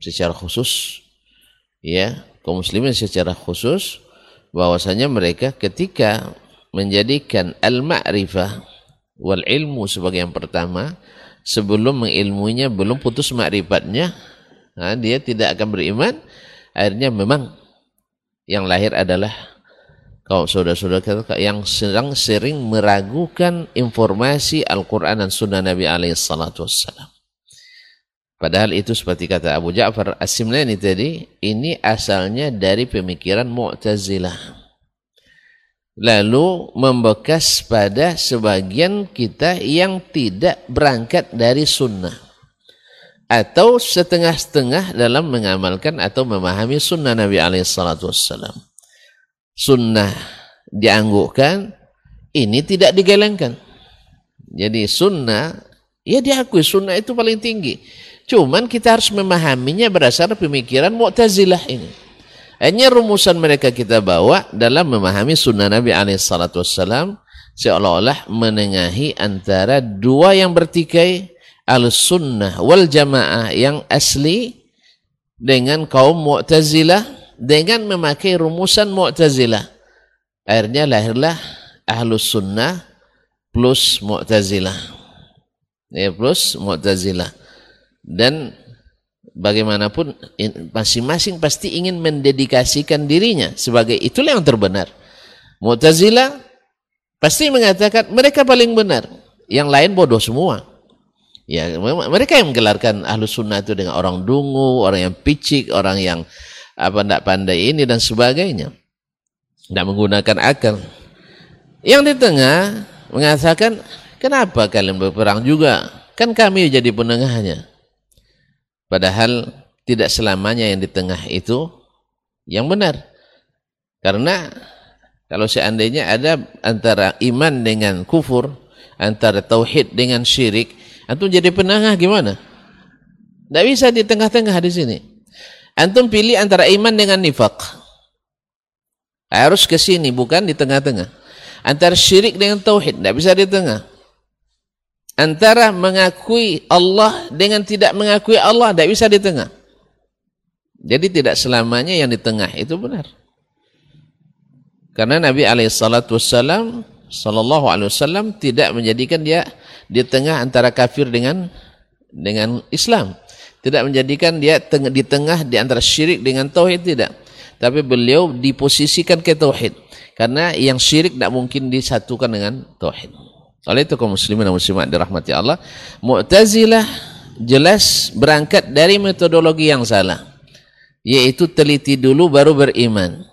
secara khusus. Ya, kaum muslimin secara khusus bahwasanya mereka ketika menjadikan al-ma'rifah wal ilmu sebagai yang pertama sebelum mengilmuinya belum putus ma'rifatnya nah, dia tidak akan beriman akhirnya memang yang lahir adalah kau saudara-saudara yang sedang sering meragukan informasi Al-Quran dan Sunnah Nabi alaihi salatu. Padahal itu seperti kata Abu Ja'far As-Simlani tadi, ini asalnya dari pemikiran Mu'tazilah. Lalu membekas pada sebagian kita yang tidak berangkat dari sunnah atau setengah-setengah dalam mengamalkan atau memahami sunnah Nabi wassalam. Sunnah dianggukkan, ini tidak digelengkan. Jadi sunnah, ya diakui sunnah itu paling tinggi. Cuman kita harus memahaminya berdasar pemikiran Mu'tazilah ini. Hanya rumusan mereka kita bawa dalam memahami sunnah Nabi wassalam seolah-olah menengahi antara dua yang bertikai al-sunnah wal jamaah yang asli dengan kaum mu'tazilah dengan memakai rumusan mu'tazilah. Akhirnya lahirlah ahlus sunnah plus Mu'tazilah. Ya, plus Mu'tazilah. Dan bagaimanapun masing-masing pasti ingin mendedikasikan dirinya sebagai itulah yang terbenar. Mu'tazilah pasti mengatakan mereka paling benar, yang lain bodoh semua. Ya, mereka yang menggelarkan ahlu sunnah itu dengan orang dungu, orang yang picik, orang yang apa tidak pandai ini dan sebagainya. Tidak menggunakan akal. Yang di tengah mengatakan, kenapa kalian berperang juga? Kan kami jadi penengahnya. Padahal tidak selamanya yang di tengah itu yang benar. Karena kalau seandainya ada antara iman dengan kufur, antara tauhid dengan syirik, Antum jadi penengah gimana? Tidak bisa di tengah-tengah di sini. Antum pilih antara iman dengan nifak. Harus ke sini, bukan di tengah-tengah. Antara syirik dengan tauhid, tidak bisa di tengah. Antara mengakui Allah dengan tidak mengakui Allah, tidak bisa di tengah. Jadi tidak selamanya yang di tengah itu benar. Karena Nabi Alaihissalam Sallallahu Alaihi Wasallam tidak menjadikan dia di tengah antara kafir dengan dengan Islam. Tidak menjadikan dia di tengah di antara syirik dengan tauhid tidak. Tapi beliau diposisikan ke tauhid. Karena yang syirik tidak mungkin disatukan dengan tauhid. Oleh itu kaum muslimin dan muslimat dirahmati Allah, Mu'tazilah jelas berangkat dari metodologi yang salah. Yaitu teliti dulu baru beriman.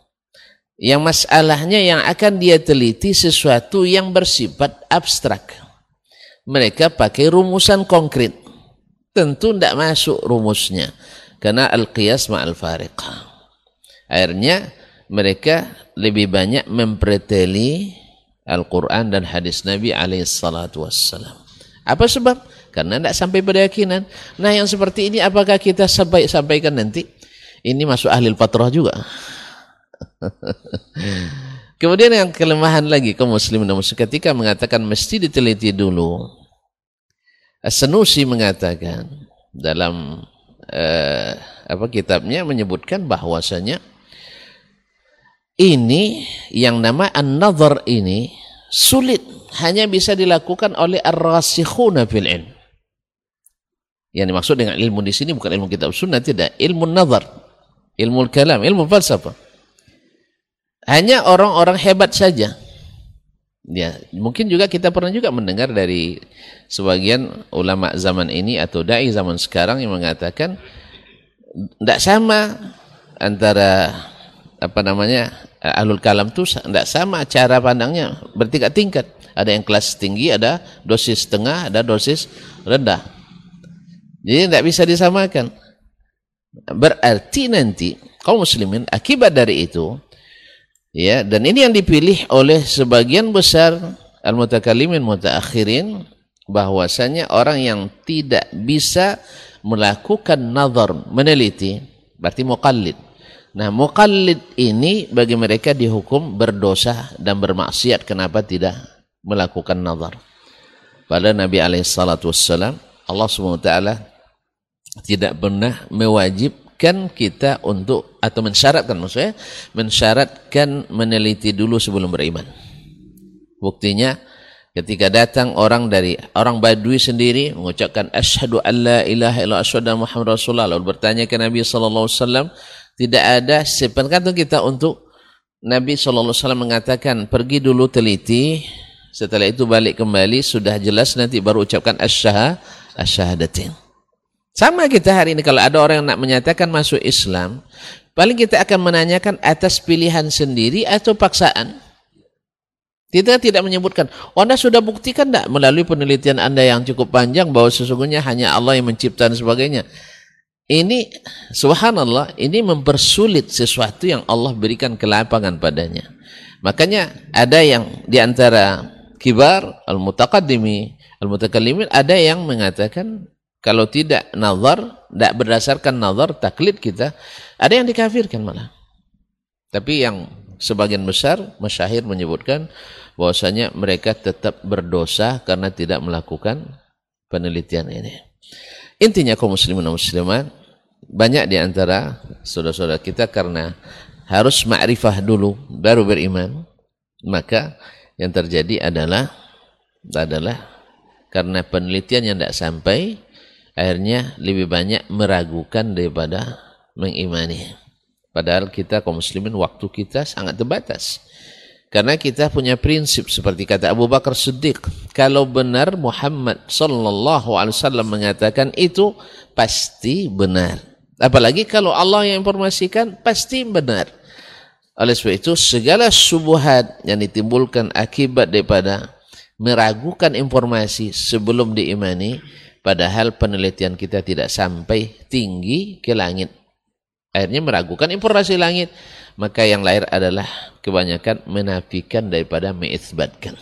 Yang masalahnya yang akan dia teliti sesuatu yang bersifat abstrak mereka pakai rumusan konkret. Tentu tidak masuk rumusnya. Karena al-qiyas ma'al fariqah. Akhirnya mereka lebih banyak mempreteli Al-Quran dan hadis Nabi alaihissalatu wassalam. Apa sebab? Karena tidak sampai pada yakinan. Nah yang seperti ini apakah kita sampai sampaikan nanti? Ini masuk ahli patrah juga. Kemudian yang kelemahan lagi kaum muslim dan muslim ketika mengatakan mesti diteliti dulu. Senusi mengatakan dalam eh, apa kitabnya menyebutkan bahwasanya ini yang nama an-nazar ini sulit hanya bisa dilakukan oleh ar-rasikhuna fil ilm. Yang dimaksud dengan ilmu di sini bukan ilmu kitab sunnah tidak, ilmu nazar, ilmu kalam, ilmu falsafah. Hanya orang-orang hebat saja. Ya, mungkin juga kita pernah juga mendengar dari sebagian ulama zaman ini atau dai zaman sekarang yang mengatakan tidak sama antara apa namanya alul kalam itu tidak sama cara pandangnya bertingkat-tingkat. Ada yang kelas tinggi, ada dosis tengah, ada dosis rendah. Jadi tidak bisa disamakan. Berarti nanti kaum muslimin akibat dari itu Ya, dan ini yang dipilih oleh sebagian besar al-mutakallimin mutaakhirin bahwasanya orang yang tidak bisa melakukan nazar, meneliti, berarti muqallid. Nah, muqallid ini bagi mereka dihukum berdosa dan bermaksiat kenapa tidak melakukan nazar. Pada Nabi alaihi salatu wassalam, Allah SWT tidak pernah mewajib mensyaratkan kita untuk atau mensyaratkan maksudnya mensyaratkan meneliti dulu sebelum beriman. Buktinya ketika datang orang dari orang Badui sendiri mengucapkan asyhadu alla ilaha illallah asyhadu Muhammad Rasulullah lalu bertanya ke Nabi sallallahu alaihi wasallam tidak ada sepenkantung kita untuk Nabi wasallam mengatakan pergi dulu teliti setelah itu balik kembali sudah jelas nanti baru ucapkan asyhadatin. Sama kita hari ini kalau ada orang yang nak menyatakan masuk Islam, paling kita akan menanyakan atas pilihan sendiri atau paksaan. Kita tidak menyebutkan, anda sudah buktikan tidak melalui penelitian anda yang cukup panjang bahwa sesungguhnya hanya Allah yang mencipta dan sebagainya. Ini, subhanallah, ini mempersulit sesuatu yang Allah berikan kelapangan padanya. Makanya ada yang di antara kibar, al-mutaqaddimi, al-mutakallimin, ada yang mengatakan kalau tidak nazar, tidak berdasarkan nazar, taklid kita, ada yang dikafirkan malah. Tapi yang sebagian besar, masyahir menyebutkan bahwasanya mereka tetap berdosa karena tidak melakukan penelitian ini. Intinya kaum muslimin dan muslimat, banyak di antara saudara-saudara kita karena harus ma'rifah dulu baru beriman, maka yang terjadi adalah adalah karena penelitian yang tidak sampai akhirnya lebih banyak meragukan daripada mengimani. Padahal kita kaum muslimin waktu kita sangat terbatas. Karena kita punya prinsip seperti kata Abu Bakar Siddiq, kalau benar Muhammad sallallahu alaihi wasallam mengatakan itu pasti benar. Apalagi kalau Allah yang informasikan pasti benar. Oleh sebab itu segala subuhat yang ditimbulkan akibat daripada meragukan informasi sebelum diimani padahal penelitian kita tidak sampai tinggi ke langit. Akhirnya meragukan informasi langit maka yang lahir adalah kebanyakan menafikan daripada mengisbatkan.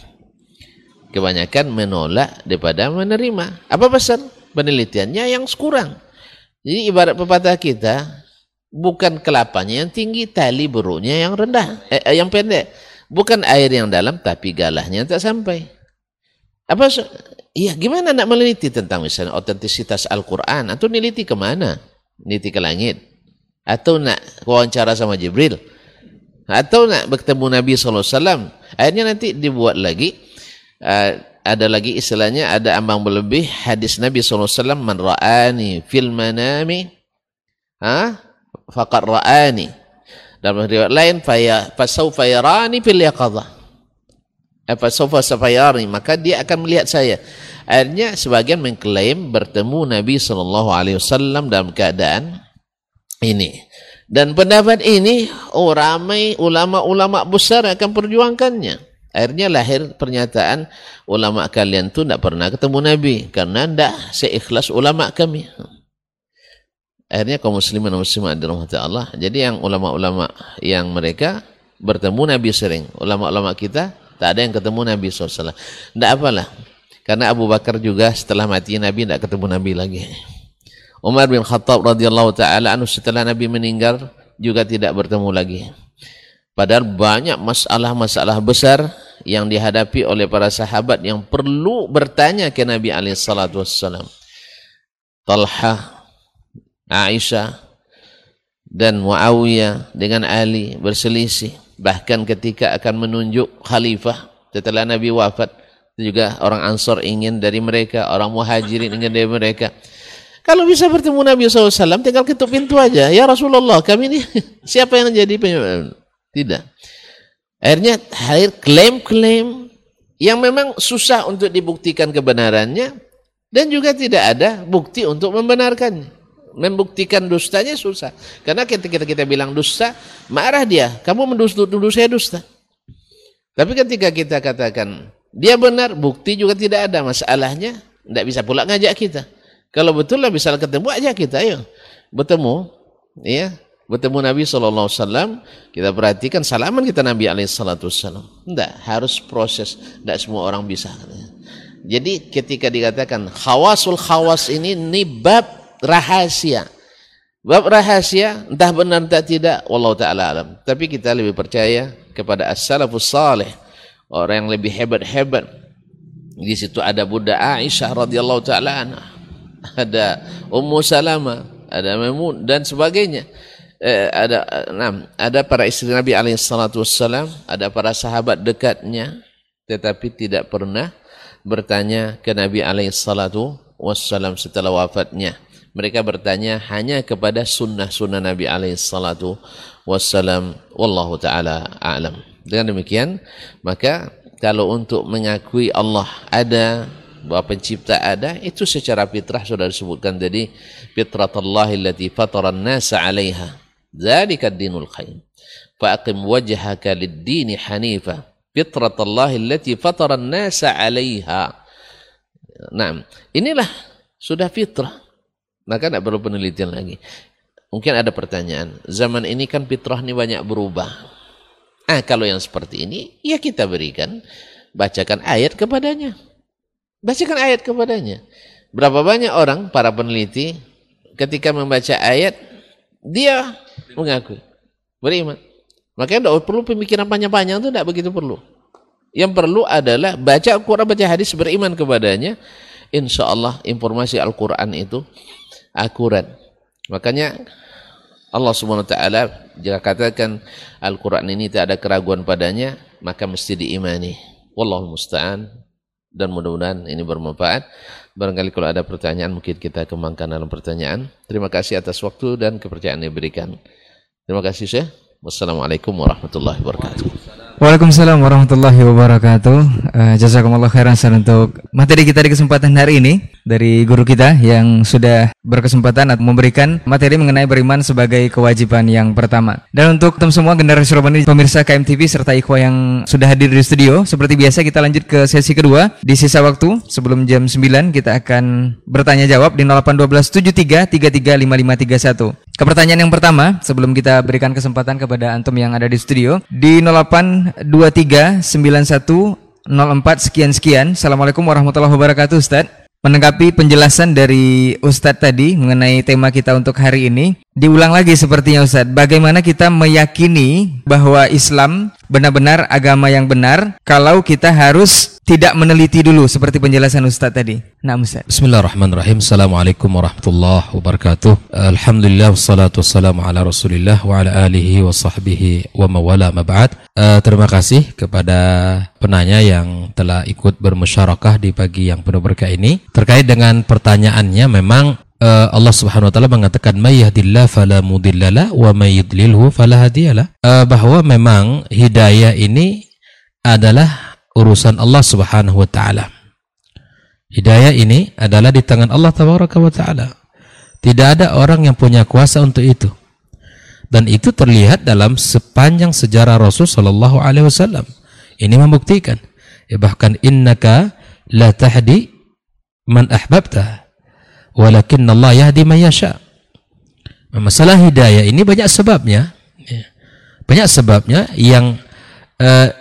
Kebanyakan menolak daripada menerima. Apa pesan? Penelitiannya yang kurang. Jadi ibarat pepatah kita, bukan kelapanya yang tinggi, tali buruknya yang rendah, eh, eh yang pendek. Bukan air yang dalam, tapi galahnya tak sampai. Apa? Iya, gimana nak meneliti tentang misalnya otentisitas Al-Quran? Atau neliti ke mana? Neliti ke langit? Atau nak wawancara sama Jibril? Atau nak bertemu Nabi SAW akhirnya nanti dibuat lagi uh, ada lagi istilahnya ada ambang berlebih hadis Nabi SAW man ra'ani fil manami ha? Faqad ra'ani. Dalam riwayat lain fasawfa yarani fil yaqadha. Apa sofa safayari maka dia akan melihat saya. Akhirnya sebagian mengklaim bertemu Nabi sallallahu alaihi wasallam dalam keadaan ini. Dan pendapat ini, oh ramai ulama-ulama besar akan perjuangkannya. Akhirnya lahir pernyataan ulama kalian tu tidak pernah ketemu Nabi karena tidak seikhlas ulama kami. Akhirnya kaum muslimin dan muslimat dirahmati Allah. Jadi yang ulama-ulama yang mereka bertemu Nabi sering. Ulama-ulama kita tak ada yang ketemu Nabi SAW. Tidak apalah. Karena Abu Bakar juga setelah mati Nabi tidak ketemu Nabi lagi. Umar bin Khattab radhiyallahu taala anhu setelah Nabi meninggal juga tidak bertemu lagi. Padahal banyak masalah-masalah besar yang dihadapi oleh para sahabat yang perlu bertanya ke Nabi alaihi salatu wassalam. Talha, Aisyah dan Muawiyah dengan Ali berselisih bahkan ketika akan menunjuk khalifah setelah Nabi wafat juga orang Ansor ingin dari mereka, orang Muhajirin ingin dari mereka. Kalau bisa bertemu Nabi SAW, tinggal ketuk pintu aja. Ya Rasulullah, kami ini siapa yang jadi penyebab? Tidak. Akhirnya hadir klaim-klaim yang memang susah untuk dibuktikan kebenarannya dan juga tidak ada bukti untuk membenarkannya. Membuktikan dustanya susah. Karena ketika kita, kita bilang dusta, marah dia. Kamu menduduh saya dusta. Tapi ketika kita katakan dia benar, bukti juga tidak ada masalahnya, tidak bisa pula ngajak kita. Kalau betul lah bisa ketemu aja kita ayo. Bertemu ya, bertemu Nabi sallallahu alaihi wasallam, kita perhatikan salaman kita Nabi alaihi. Enggak, harus proses, enggak semua orang bisa Jadi ketika dikatakan khawasul khawas ini ini bab rahasia. Bab rahasia entah benar entah tidak wallahu taala alam. Tapi kita lebih percaya kepada as-salafus salih, orang yang lebih hebat-hebat. Di situ ada Bunda Aisyah radhiyallahu taala anha ada Ummu Salama, ada Maimun dan sebagainya. Eh, ada enam, ada para istri Nabi alaihi salatu wassalam, ada para sahabat dekatnya tetapi tidak pernah bertanya ke Nabi alaihi salatu wassalam setelah wafatnya. Mereka bertanya hanya kepada sunnah-sunnah Nabi alaihi salatu wassalam. Wallahu taala a'lam. Dengan demikian, maka kalau untuk mengakui Allah ada bahwa pencipta ada itu secara fitrah sudah disebutkan tadi fitratullah allati fatara an-nasa 'alaiha dzalika ad-dinul qayyim faqim wajhaka lid-din hanifa fitratullah allati fatara an-nasa 'alaiha Nah, inilah sudah fitrah. Maka tidak perlu penelitian lagi. Mungkin ada pertanyaan, zaman ini kan fitrah ini banyak berubah. Ah, kalau yang seperti ini, ya kita berikan, bacakan ayat kepadanya. Bacakan ayat kepadanya. Berapa banyak orang, para peneliti, ketika membaca ayat, dia mengaku, beriman. Makanya tidak perlu pemikiran panjang-panjang itu tidak begitu perlu. Yang perlu adalah baca Al-Quran, baca hadis, beriman kepadanya. Insya Allah informasi Al-Quran itu akurat. Makanya Allah Subhanahu jika katakan Al-Quran ini tidak ada keraguan padanya, maka mesti diimani. Wallahu musta'an dan mudah-mudahan ini bermanfaat. Barangkali kalau ada pertanyaan mungkin kita kembangkan dalam pertanyaan. Terima kasih atas waktu dan kepercayaan yang diberikan. Terima kasih Syekh. Wassalamualaikum warahmatullahi wabarakatuh. Waalaikumsalam warahmatullahi wabarakatuh. Uh, jazakumullah khairan untuk materi kita di kesempatan hari ini dari guru kita yang sudah berkesempatan atau memberikan materi mengenai beriman sebagai kewajiban yang pertama. Dan untuk teman semua generasi Robani pemirsa KMTV serta ikhwah yang sudah hadir di studio, seperti biasa kita lanjut ke sesi kedua di sisa waktu sebelum jam 9 kita akan bertanya jawab di 0812 73 Ke pertanyaan yang pertama, sebelum kita berikan kesempatan kepada antum yang ada di studio, di 0823 91 sekian sekian. Assalamualaikum warahmatullahi wabarakatuh, Ustaz. Menanggapi penjelasan dari Ustadz tadi mengenai tema kita untuk hari ini, diulang lagi sepertinya Ustadz, bagaimana kita meyakini bahwa Islam benar-benar agama yang benar kalau kita harus tidak meneliti dulu seperti penjelasan Ustaz tadi. Nah, Ustaz. Bismillahirrahmanirrahim. Assalamualaikum warahmatullahi wabarakatuh. Alhamdulillah wassalatu wassalamu ala Rasulillah wa ala alihi wa sahbihi wa mawala mab'ad. Uh, terima kasih kepada penanya yang telah ikut bermusyarakah di pagi yang penuh berkah ini. Terkait dengan pertanyaannya memang uh, Allah Subhanahu wa taala mengatakan may yahdillahu fala mudhillalah wa may yudlilhu fala hadiyalah. Uh, bahwa memang hidayah ini adalah urusan Allah Subhanahu wa taala. Hidayah ini adalah di tangan Allah Tabaraka wa taala. Tidak ada orang yang punya kuasa untuk itu. Dan itu terlihat dalam sepanjang sejarah Rasul sallallahu alaihi wasallam. Ini membuktikan ya bahkan innaka la tahdi man ahbabta walakin Allah yahdi man yasha. Masalah hidayah ini banyak sebabnya. Ya. Banyak sebabnya yang uh,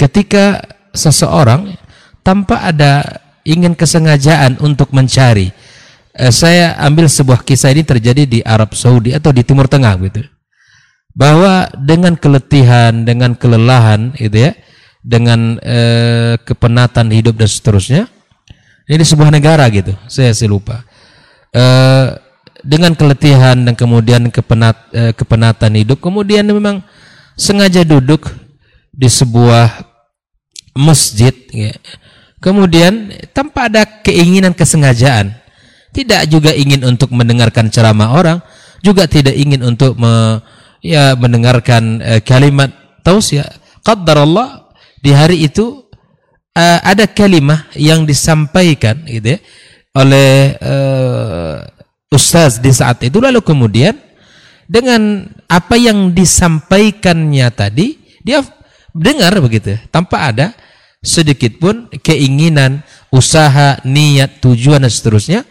ketika seseorang tanpa ada ingin kesengajaan untuk mencari. Eh, saya ambil sebuah kisah ini terjadi di Arab Saudi atau di Timur Tengah gitu. Bahwa dengan keletihan, dengan kelelahan gitu ya, dengan eh, kepenatan hidup dan seterusnya. Ini di sebuah negara gitu, saya sih lupa. Eh, dengan keletihan dan kemudian kepenat, eh, kepenatan hidup, kemudian memang sengaja duduk di sebuah masjid ya. kemudian tanpa ada keinginan kesengajaan tidak juga ingin untuk mendengarkan ceramah orang juga tidak ingin untuk me, ya mendengarkan uh, kalimat tausiah Allah di hari itu uh, ada kalimat yang disampaikan gitu ya, oleh uh, ustaz di saat itu lalu kemudian dengan apa yang disampaikannya tadi dia dengar begitu tanpa ada sedikit pun keinginan, usaha, niat, tujuan dan seterusnya.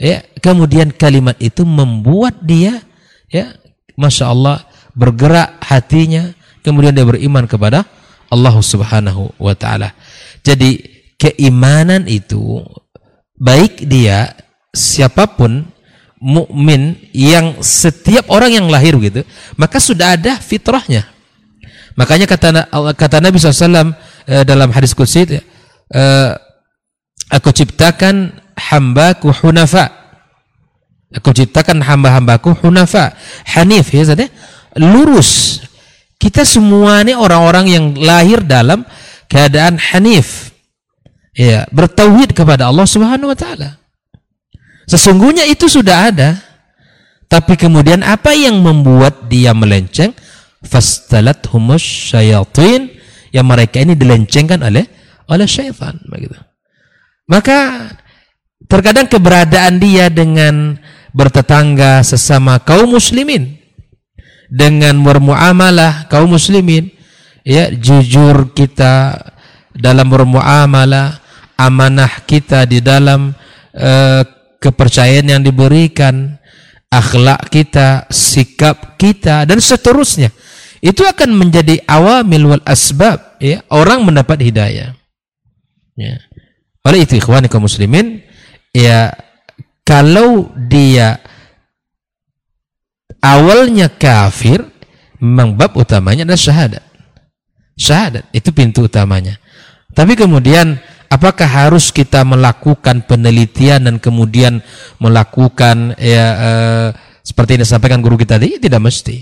Ya, kemudian kalimat itu membuat dia ya, Masya Allah bergerak hatinya, kemudian dia beriman kepada Allah Subhanahu wa taala. Jadi keimanan itu baik dia siapa pun mukmin yang setiap orang yang lahir gitu, maka sudah ada fitrahnya. Makanya kata kata Nabi SAW Eh, dalam hadis qudsi uh, aku ciptakan hambaku hunafa. Aku ciptakan hamba-hambaku hunafa. Hanif ya saudara lurus. Kita semua ini orang-orang yang lahir dalam keadaan hanif ya bertauhid kepada Allah Subhanahu wa taala. Sesungguhnya itu sudah ada. Tapi kemudian apa yang membuat dia melenceng? Fastalat humus syayatin. Yang mereka ini dilencengkan oleh oleh syaitan. Maka terkadang keberadaan dia dengan bertetangga sesama kaum muslimin dengan bermuamalah kaum muslimin ya jujur kita dalam bermuamalah amanah kita di dalam uh, kepercayaan yang diberikan akhlak kita sikap kita dan seterusnya. Itu akan menjadi awamil wal asbab ya. Orang mendapat hidayah. Ya. Oleh itu ikhwan kaum muslimin ya kalau dia awalnya kafir memang bab utamanya adalah syahadat. Syahadat itu pintu utamanya. Tapi kemudian apakah harus kita melakukan penelitian dan kemudian melakukan ya eh, seperti yang disampaikan guru kita tadi? Tidak mesti.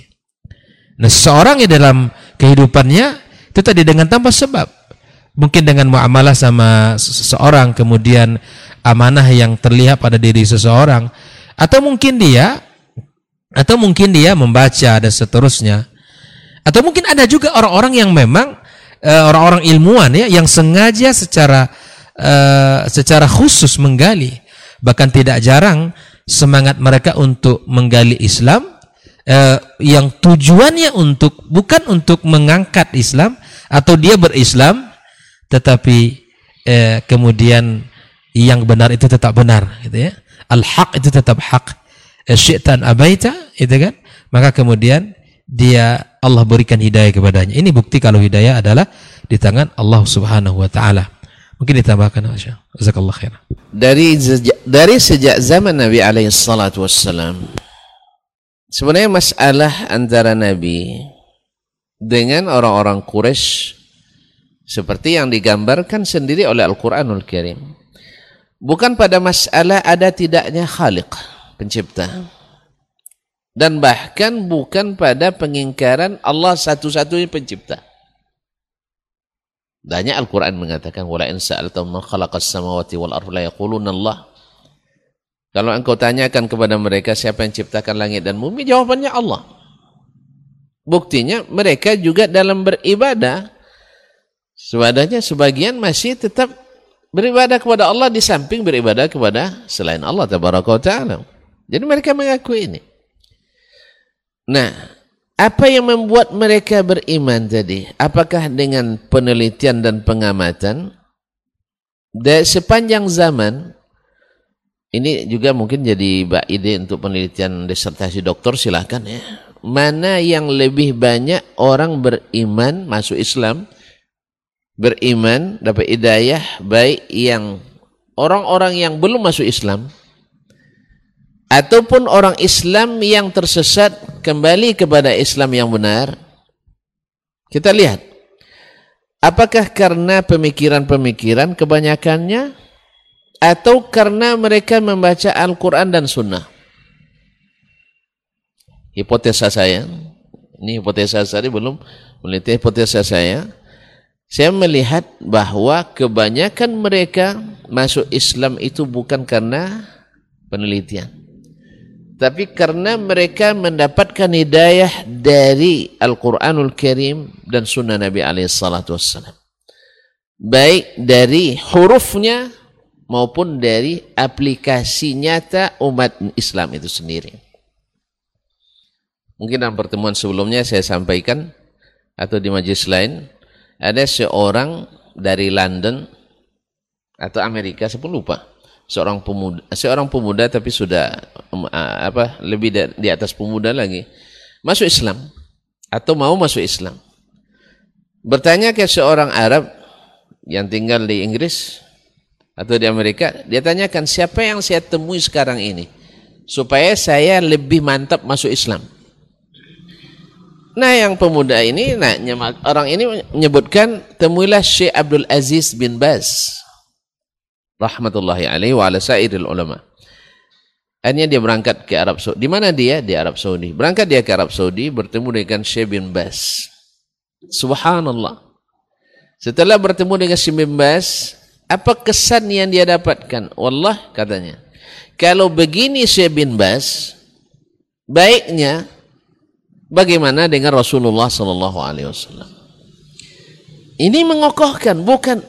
Nah, seseorang yang dalam kehidupannya itu tadi dengan tanpa sebab. Mungkin dengan muamalah sama seseorang kemudian amanah yang terlihat pada diri seseorang. Atau mungkin dia atau mungkin dia membaca dan seterusnya. Atau mungkin ada juga orang-orang yang memang orang-orang uh, ilmuwan ya yang sengaja secara uh, secara khusus menggali. Bahkan tidak jarang semangat mereka untuk menggali Islam uh, yang tujuannya untuk bukan untuk mengangkat Islam atau dia berislam tetapi uh, kemudian yang benar itu tetap benar gitu ya. Al-haq itu tetap hak syi'tan abaita itu kan. Maka kemudian dia Allah berikan hidayah kepadanya. Ini bukti kalau hidayah adalah di tangan Allah Subhanahu wa taala. Mungkin ditambahkan Masya. Jazakallah khair. Dari dari sejak zaman Nabi alaihi salatu wassalam sebenarnya masalah antara Nabi dengan orang-orang Quraisy seperti yang digambarkan sendiri oleh Al-Qur'anul Karim. Bukan pada masalah ada tidaknya Khaliq, pencipta dan bahkan bukan pada pengingkaran Allah satu-satunya pencipta. Banyak Al-Quran mengatakan, "Wala in sa'altum man khalaqas samawati wal ardi la yaquluna Allah." Kalau engkau tanyakan kepada mereka siapa yang ciptakan langit dan bumi, jawabannya Allah. Buktinya mereka juga dalam beribadah sebadanya sebagian masih tetap beribadah kepada Allah di samping beribadah kepada selain Allah taala. Jadi mereka mengakui ini. Nah, apa yang membuat mereka beriman tadi? Apakah dengan penelitian dan pengamatan? Dan sepanjang zaman, ini juga mungkin jadi ide untuk penelitian disertasi doktor silahkan ya. Mana yang lebih banyak orang beriman masuk Islam, beriman dapat hidayah baik yang orang-orang yang belum masuk Islam ataupun orang Islam yang tersesat kembali kepada Islam yang benar. Kita lihat. Apakah karena pemikiran-pemikiran kebanyakannya? Atau karena mereka membaca Al-Quran dan Sunnah? Hipotesa saya. Ini hipotesa saya belum meneliti hipotesa saya. Saya melihat bahwa kebanyakan mereka masuk Islam itu bukan karena penelitian tapi karena mereka mendapatkan hidayah dari Al-Quranul Karim dan Sunnah Nabi SAW. Baik dari hurufnya maupun dari aplikasi nyata umat Islam itu sendiri. Mungkin dalam pertemuan sebelumnya saya sampaikan atau di majelis lain ada seorang dari London atau Amerika saya pun lupa seorang pemuda seorang pemuda tapi sudah apa lebih di atas pemuda lagi masuk Islam atau mau masuk Islam. Bertanya ke seorang Arab yang tinggal di Inggris atau di Amerika dia tanyakan siapa yang saya temui sekarang ini supaya saya lebih mantap masuk Islam? Nah yang pemuda ini, nah orang ini menyebutkan temuilah Syekh Abdul Aziz bin Baz rahmatullahi alaihi wa ala sairil ulama. Akhirnya dia berangkat ke Arab Saudi. Di mana dia? Di Arab Saudi. Berangkat dia ke Arab Saudi bertemu dengan Syekh bin Bas. Subhanallah. Setelah bertemu dengan Syekh bin Bas, apa kesan yang dia dapatkan? Wallah katanya. Kalau begini Syekh bin Bas, baiknya bagaimana dengan Rasulullah sallallahu alaihi wasallam? Ini mengokohkan, bukan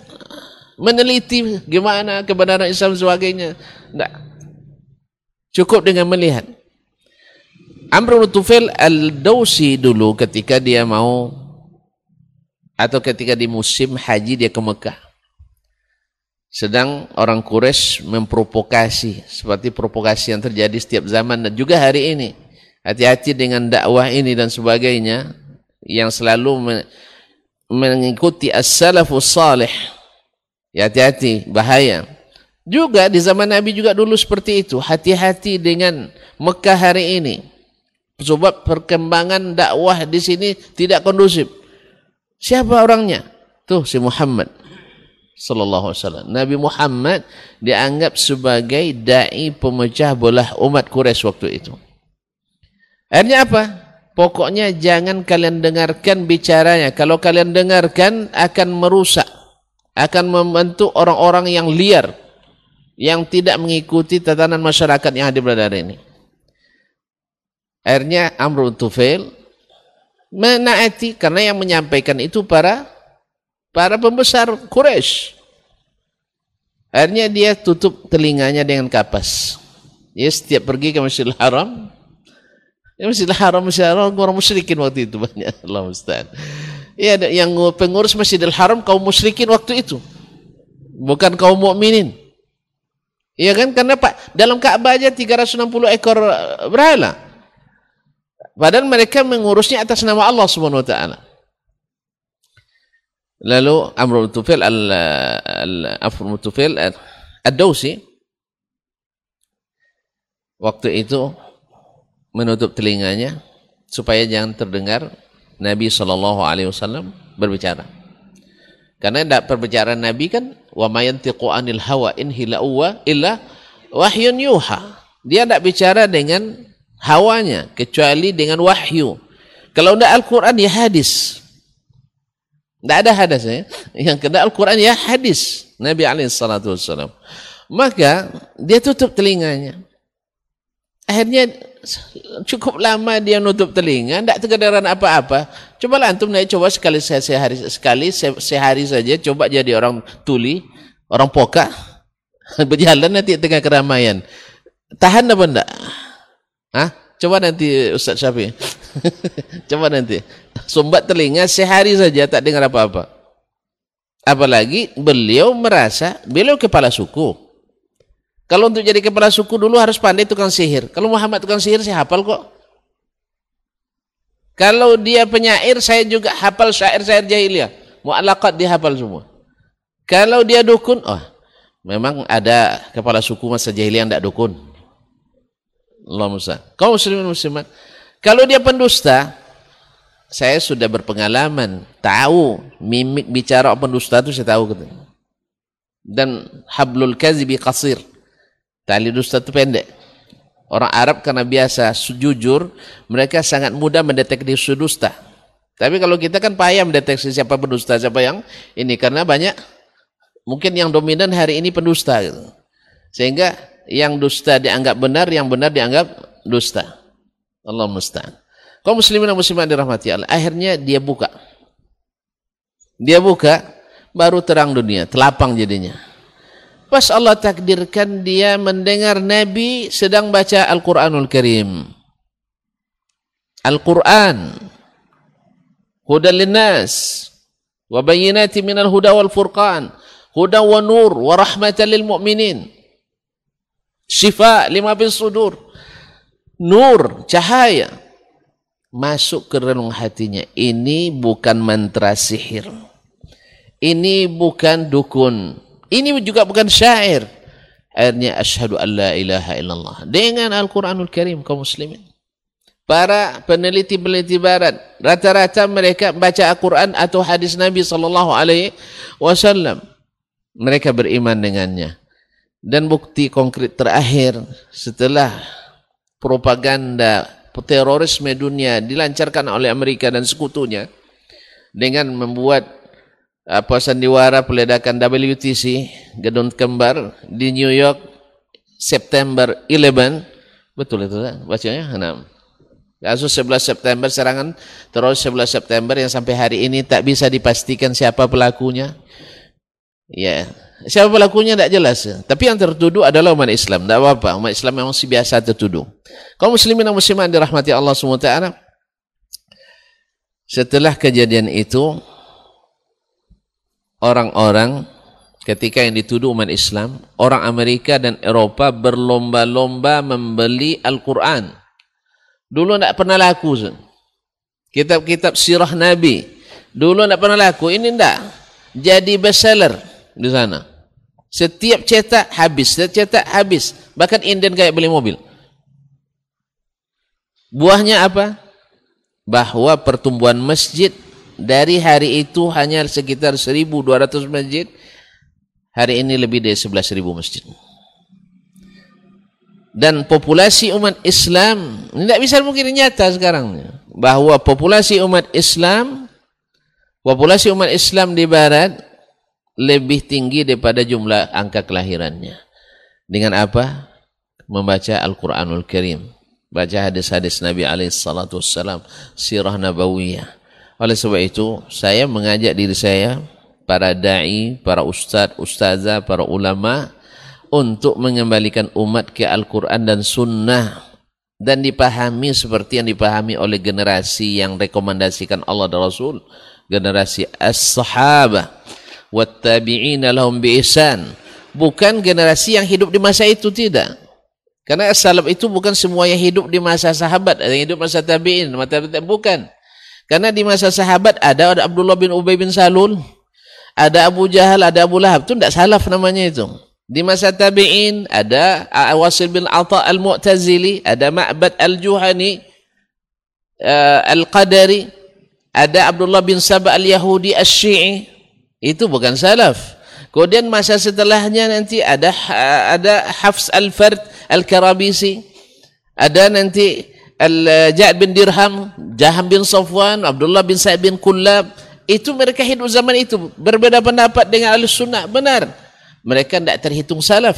meneliti gimana kebenaran Islam sebagainya. Tidak. Cukup dengan melihat. Amr bin Tufail al-Dawsi dulu ketika dia mau atau ketika di musim haji dia ke Mekah. Sedang orang Quraisy memprovokasi seperti provokasi yang terjadi setiap zaman dan juga hari ini. Hati-hati dengan dakwah ini dan sebagainya yang selalu mengikuti as-salafus salih Ya hati-hati, bahaya. Juga di zaman Nabi juga dulu seperti itu. Hati-hati dengan Mekah hari ini. Sebab perkembangan dakwah di sini tidak kondusif. Siapa orangnya? Tuh si Muhammad sallallahu alaihi. Nabi Muhammad dianggap sebagai dai pemecah belah umat Quraisy waktu itu. Akhirnya apa? Pokoknya jangan kalian dengarkan bicaranya. Kalau kalian dengarkan akan merusak akan membentuk orang-orang yang liar yang tidak mengikuti tatanan masyarakat yang hadir pada hari ini. Akhirnya Amr Tufail menaati karena yang menyampaikan itu para para pembesar Quraisy. Akhirnya dia tutup telinganya dengan kapas. Dia setiap pergi ke Masjidil Haram, ya Masjidil Haram, Masjidil Haram, orang musyrikin waktu itu banyak. Allah Ustaz. Ya, yang pengurus Masjidil Haram kaum musyrikin waktu itu. Bukan kaum mukminin. Iya kan? Karena Pak dalam Ka'bah aja 360 ekor eh, berhala. Padahal mereka mengurusnya atas nama Allah Subhanahu wa taala. Lalu Amr bin Tufail al, al Afr Tufail ad-Dausi waktu itu menutup telinganya supaya jangan terdengar Nabi Shallallahu Alaihi Wasallam berbicara. Karena tidak perbicaraan Nabi kan wa mayantiqu anil hawa in illa wahyun yuha. Dia tidak bicara dengan hawanya kecuali dengan wahyu. Kalau tidak Al-Quran ya hadis. Tidak ada hadis ya. Yang kena Al-Quran ya hadis. Nabi SAW. Maka dia tutup telinganya. Akhirnya cukup lama dia nutup telinga, tidak kedengaran apa-apa. Coba antum naik coba sekali sehari sekali sehari saja coba jadi orang tuli, orang poka, berjalan nanti tengah keramaian. Tahan apa enggak? Hah? Coba nanti Ustaz Syafi. coba nanti. Sumbat telinga sehari saja tak dengar apa-apa. Apalagi beliau merasa beliau kepala suku. Kalau untuk jadi kepala suku dulu harus pandai tukang sihir. Kalau Muhammad tukang sihir saya hafal kok. Kalau dia penyair saya juga hafal syair-syair jahiliyah. Mu'alaqat dia hafal semua. Kalau dia dukun, oh memang ada kepala suku masa jahiliyah yang tidak dukun. Allah Musa. Kau muslimin muslimat. Kalau dia pendusta, saya sudah berpengalaman, tahu mimik bicara pendusta itu saya tahu. Dan hablul kazibi qasir. Tali dusta itu pendek. Orang Arab karena biasa jujur, mereka sangat mudah mendeteksi dusta. Tapi kalau kita kan payah mendeteksi siapa pendusta, siapa yang ini. Karena banyak, mungkin yang dominan hari ini pendusta. Gitu. Sehingga yang dusta dianggap benar, yang benar dianggap dusta. Allah musta'an. Kau muslimin dan muslimat dirahmati Allah. Akhirnya dia buka. Dia buka, baru terang dunia, telapang jadinya. Pas Allah takdirkan dia mendengar Nabi sedang baca Al-Quranul Karim. Al-Quran. Hudan linnas. Wa bayinati minal huda wal furqan. Huda wa nur wa rahmatan lil mu'minin. Syifa lima bin sudur. Nur, cahaya. Masuk ke relung hatinya. Ini bukan mantra sihir. Ini bukan dukun ini juga bukan syair. Akhirnya asyhadu an la ilaha illallah. Dengan Al-Quranul Karim kaum muslimin. Para peneliti-peneliti barat, rata-rata mereka baca Al-Quran atau hadis Nabi sallallahu alaihi wasallam. Mereka beriman dengannya. Dan bukti konkret terakhir setelah propaganda terorisme dunia dilancarkan oleh Amerika dan sekutunya dengan membuat apa sandiwara peledakan WTC gedung kembar di New York September 11 betul itu kan bacanya? Enam kasus 11 September serangan terus 11 September yang sampai hari ini tak bisa dipastikan siapa pelakunya. Ya. Siapa pelakunya tidak jelas. Tapi yang tertuduh adalah umat Islam. Tidak apa-apa. Umat Islam memang si biasa tertuduh. Kaum muslimin dan muslimat dirahmati Allah SWT setelah kejadian itu orang-orang ketika yang dituduh umat Islam, orang Amerika dan Eropa berlomba-lomba membeli Al-Quran. Dulu tidak pernah laku. Kitab-kitab sirah Nabi. Dulu tidak pernah laku. Ini tidak. Jadi bestseller di sana. Setiap cetak habis. Setiap cetak habis. Bahkan inden kayak beli mobil. Buahnya apa? Bahwa pertumbuhan masjid dari hari itu hanya sekitar 1200 masjid hari ini lebih dari 11.000 masjid dan populasi umat Islam tidak bisa mungkin nyata sekarang bahwa populasi umat Islam populasi umat Islam di barat lebih tinggi daripada jumlah angka kelahirannya. Dengan apa? Membaca Al-Quranul Karim. Baca hadis-hadis Nabi SAW, sirah nabawiyah. Oleh sebab itu, saya mengajak diri saya, para da'i, para ustadz, ustazah, para ulama, untuk mengembalikan umat ke Al-Quran dan Sunnah dan dipahami seperti yang dipahami oleh generasi yang rekomendasikan Allah dan Rasul generasi as-sahabah. Wat tabi'ina lahum bi ihsan. Bukan generasi yang hidup di masa itu tidak. Karena as-salaf itu bukan semua yang hidup di masa sahabat yang hidup masa tabi'in bukan karena di masa sahabat ada, ada Abdullah bin Ubay bin Salul ada Abu Jahal ada Abu Lahab itu tidak salaf namanya itu di masa tabi'in ada Wasil bin Atha al-Mu'tazili, ada Ma'bad al-Juhani, uh, al-Qadari, ada Abdullah bin Sabah al-Yahudi al-Syi'i. Itu bukan salaf. Kemudian masa setelahnya nanti ada ada Hafs al-Fard al-Karabisi, ada nanti Al-Ja'ad bin Dirham, Jaham bin Safwan, Abdullah bin Sa'id bin Kullab. Itu mereka hidup zaman itu. Berbeda pendapat dengan al-sunnah. Benar mereka tidak terhitung salaf.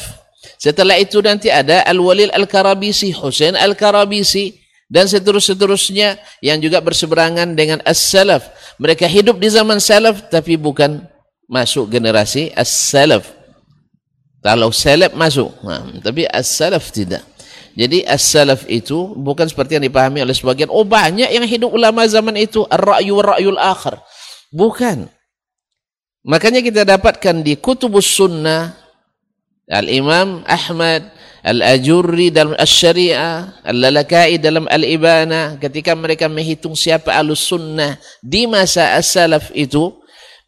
Setelah itu nanti ada Al-Walil Al-Karabisi, Hussein Al-Karabisi, dan seterus-seterusnya yang juga berseberangan dengan As-Salaf. Mereka hidup di zaman Salaf tapi bukan masuk generasi As-Salaf. Kalau Salaf masuk, nah, tapi As-Salaf tidak. Jadi As-Salaf itu bukan seperti yang dipahami oleh sebagian. Oh banyak yang hidup ulama zaman itu. Ar-Ra'yu wa-Ra'yul Akhir. Bukan. Makanya kita dapatkan di kutubus sunnah Al-Imam Ahmad Al-Ajurri dalam Al-Syari'ah Al-Lalakai dalam Al-Ibana ketika mereka menghitung siapa alus sunnah di masa as-salaf itu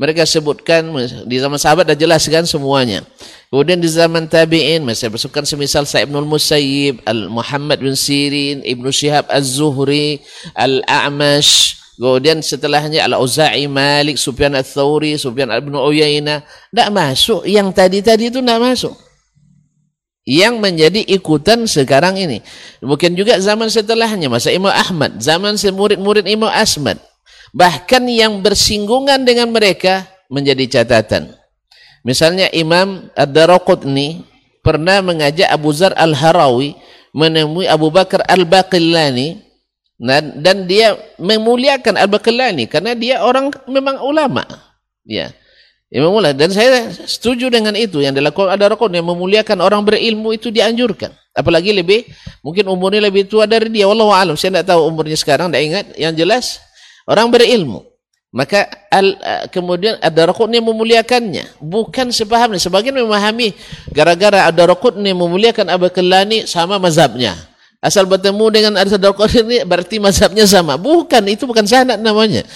mereka sebutkan di zaman sahabat dah jelaskan semuanya kemudian di zaman tabi'in masih bersebutkan semisal Sa'ib Ibn Musayyib Al-Muhammad bin Sirin Ibn Shihab Az-Zuhri Al-A'mash Kemudian setelahnya Al-Auza'i, Malik, Sufyan Al-Thawri, Sufyan Ibn Uyainah. Tidak masuk. Yang tadi-tadi itu tidak masuk. Yang menjadi ikutan sekarang ini. Mungkin juga zaman setelahnya. Masa Imam Ahmad. Zaman murid-murid Imam Asmad. Bahkan yang bersinggungan dengan mereka menjadi catatan. Misalnya Imam Ad-Daraqutni pernah mengajak Abu Zar Al-Harawi menemui Abu Bakar Al-Baqillani dan, dan dia memuliakan Al-Baqillani karena dia orang memang ulama. Ya. Imam Mullah dan saya setuju dengan itu yang dilakukan ada rokok yang memuliakan orang berilmu itu dianjurkan. Apalagi lebih mungkin umurnya lebih tua dari dia. Wallahu alam. Saya tidak tahu umurnya sekarang, tidak ingat. Yang jelas orang berilmu. Maka al, kemudian ada rokok yang memuliakannya. Bukan sepahamnya. Sebagian memahami gara-gara yang memuliakan Abu Kelani sama mazhabnya. Asal bertemu dengan ini berarti mazhabnya sama. Bukan, itu bukan sanad namanya.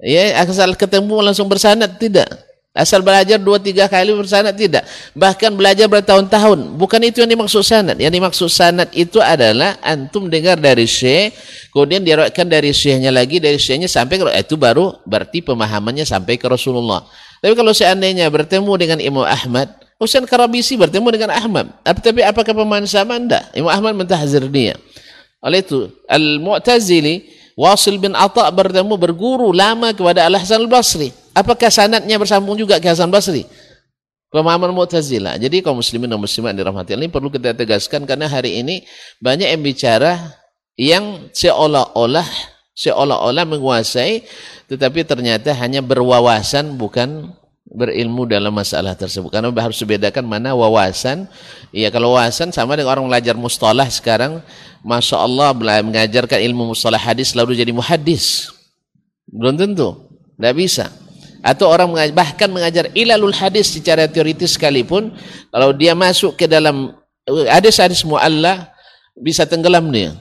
Ya, asal ketemu langsung bersanad tidak. Asal belajar dua tiga kali bersanad tidak. Bahkan belajar bertahun-tahun. Bukan itu yang dimaksud sanad. Yang dimaksud sanad itu adalah antum dengar dari syekh, kemudian diriwayatkan dari syekhnya lagi, dari syekhnya sampai ke itu baru berarti pemahamannya sampai ke Rasulullah. Tapi kalau seandainya bertemu dengan Imam Ahmad, Husain Karabisi bertemu dengan Ahmad. Tapi apakah pemahaman sama? Tidak. Imam Ahmad mentahzir dia. Oleh itu, Al-Mu'tazili, Wasil bin Atta bertemu berguru lama kepada Al-Hasan Al-Basri. Apakah sanatnya bersambung juga ke Hasan Basri? Pemahaman Mu'tazilah. Jadi kaum muslimin dan muslimat dirahmati ini perlu kita tegaskan karena hari ini banyak yang bicara yang seolah-olah seolah-olah menguasai tetapi ternyata hanya berwawasan bukan berilmu dalam masalah tersebut. Karena harus dibedakan mana wawasan. Ya kalau wawasan sama dengan orang belajar mustalah sekarang, masya Allah mengajarkan ilmu mustalah hadis lalu jadi muhadis. Belum tentu, tidak bisa. Atau orang mengajar, bahkan mengajar ilalul hadis secara teoritis sekalipun, kalau dia masuk ke dalam hadis-hadis mu'allah, bisa tenggelam dia.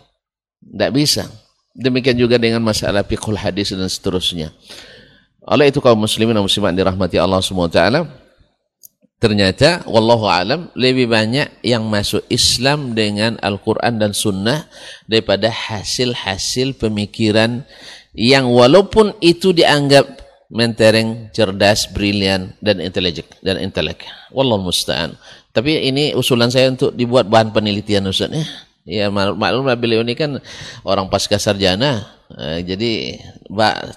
Tidak bisa. Demikian juga dengan masalah fiqhul hadis dan seterusnya. Oleh itu kaum muslimin dan muslimat dirahmati Allah SWT ternyata wallahu alam lebih banyak yang masuk Islam dengan Al-Quran dan Sunnah daripada hasil-hasil pemikiran yang walaupun itu dianggap mentereng, cerdas, brilian dan intelek dan intelek. Wallahu musta'an. Tapi ini usulan saya untuk dibuat bahan penelitian Ustaz ya. Ya maklumlah beliau ini kan orang pasca sarjana. Uh, jadi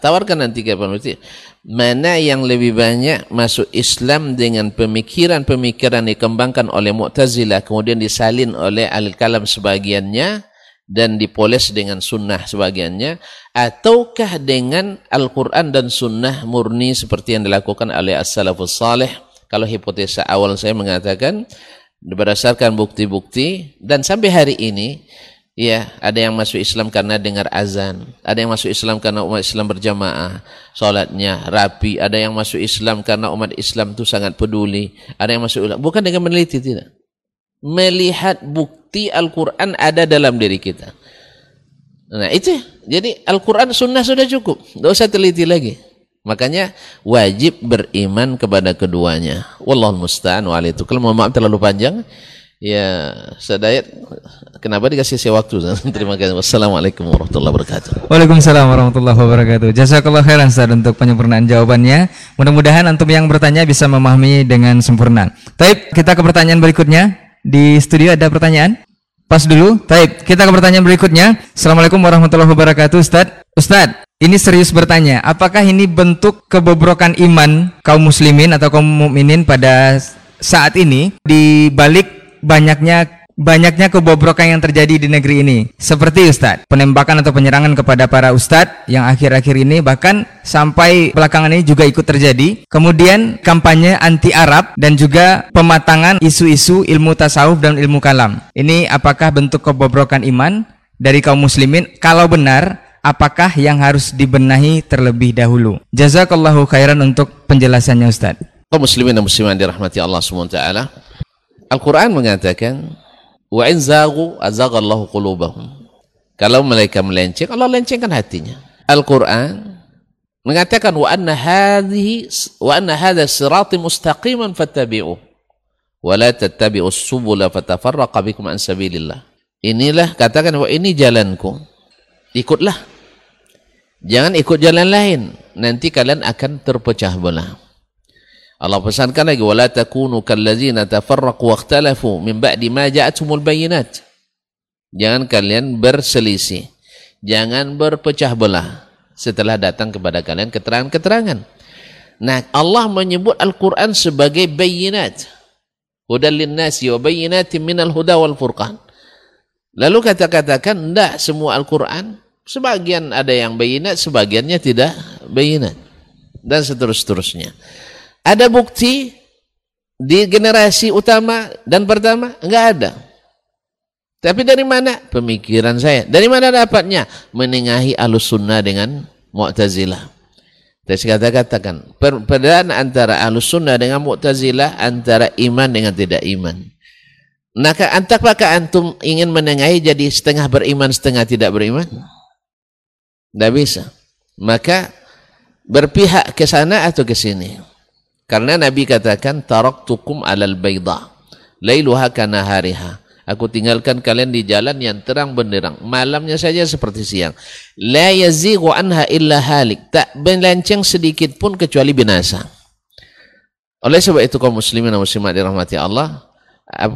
tawarkan nanti ke peneliti mana yang lebih banyak masuk Islam dengan pemikiran-pemikiran dikembangkan oleh Mu'tazilah kemudian disalin oleh al-kalam sebagiannya dan dipoles dengan sunnah sebagiannya ataukah dengan Al-Quran dan sunnah murni seperti yang dilakukan oleh as-salafus salih kalau hipotesa awal saya mengatakan berdasarkan bukti-bukti. Dan sampai hari ini ya ada yang masuk Islam karena dengar azan. Ada yang masuk Islam karena umat Islam berjamaah. Solatnya rapi. Ada yang masuk Islam karena umat Islam itu sangat peduli. Ada yang masuk Islam. Bukan dengan meneliti tidak. Melihat bukti Al-Quran ada dalam diri kita. Nah itu. Jadi Al-Quran sunnah sudah cukup. Tidak usah teliti lagi Makanya wajib beriman kepada keduanya. Wallahul musta'an wa itu. Kalau mohon maaf terlalu panjang, ya sedayat kenapa dikasih saya waktu? Terima kasih. Wassalamualaikum warahmatullahi wabarakatuh. Waalaikumsalam warahmatullahi wabarakatuh. Jazakallah khairan Ustaz untuk penyempurnaan jawabannya. Mudah-mudahan antum yang bertanya bisa memahami dengan sempurna. Taib, kita ke pertanyaan berikutnya. Di studio ada pertanyaan? Pas dulu. Taib, kita ke pertanyaan berikutnya. Assalamualaikum warahmatullahi wabarakatuh Ustaz. Ustaz, ini serius bertanya, apakah ini bentuk kebobrokan iman kaum muslimin atau kaum mukminin pada saat ini di balik banyaknya banyaknya kebobrokan yang terjadi di negeri ini. Seperti Ustadz, penembakan atau penyerangan kepada para ustadz yang akhir-akhir ini bahkan sampai belakangan ini juga ikut terjadi. Kemudian kampanye anti Arab dan juga pematangan isu-isu ilmu tasawuf dan ilmu kalam. Ini apakah bentuk kebobrokan iman dari kaum muslimin? Kalau benar, apakah yang harus dibenahi terlebih dahulu? Jazakallahu khairan untuk penjelasannya Ustaz. Kaum muslimin dan muslimat dirahmati Allah SWT. Al-Quran mengatakan, Wa in zagu azagallahu qulubahum. Kalau mereka melenceng, Allah lencengkan hatinya. Al-Quran mengatakan wa anna hadhihi wa anna hadha sirati mustaqiman fattabi'uh wa la tattabi'us subula an sabilillah. Inilah katakan wa ini jalanku. Ikutlah Jangan ikut jalan lain. Nanti kalian akan terpecah belah. Allah pesankan lagi wala takunu kallazina tafarraqu wakhtalafu min ba'di ma ja'atumul bayyinat. Jangan kalian berselisih. Jangan berpecah belah setelah datang kepada kalian keterangan-keterangan. Nah, Allah menyebut Al-Qur'an sebagai bayyinat. Hudal linnasi wa bayyinatin minal huda wal furqan. Lalu kata-katakan, tidak semua Al-Quran Sebagian ada yang bayinat, sebagiannya tidak bayinat. Dan seterus-terusnya. Ada bukti di generasi utama dan pertama? Enggak ada. Tapi dari mana? Pemikiran saya. Dari mana dapatnya? Menengahi alus sunnah dengan mu'tazilah. Saya kata-katakan, perbedaan antara alus sunnah dengan mu'tazilah, antara iman dengan tidak iman. Nah, apakah antum ingin menengahi jadi setengah beriman, setengah tidak beriman? Tidak bisa. Maka berpihak ke sana atau ke sini. Karena Nabi katakan taraktukum alal bayda. Lailuha kana hariha. Aku tinggalkan kalian di jalan yang terang benderang. Malamnya saja seperti siang. La yazighu anha illa halik. Tak melenceng sedikit pun kecuali binasa. Oleh sebab itu kaum muslimin dan muslimat dirahmati Allah,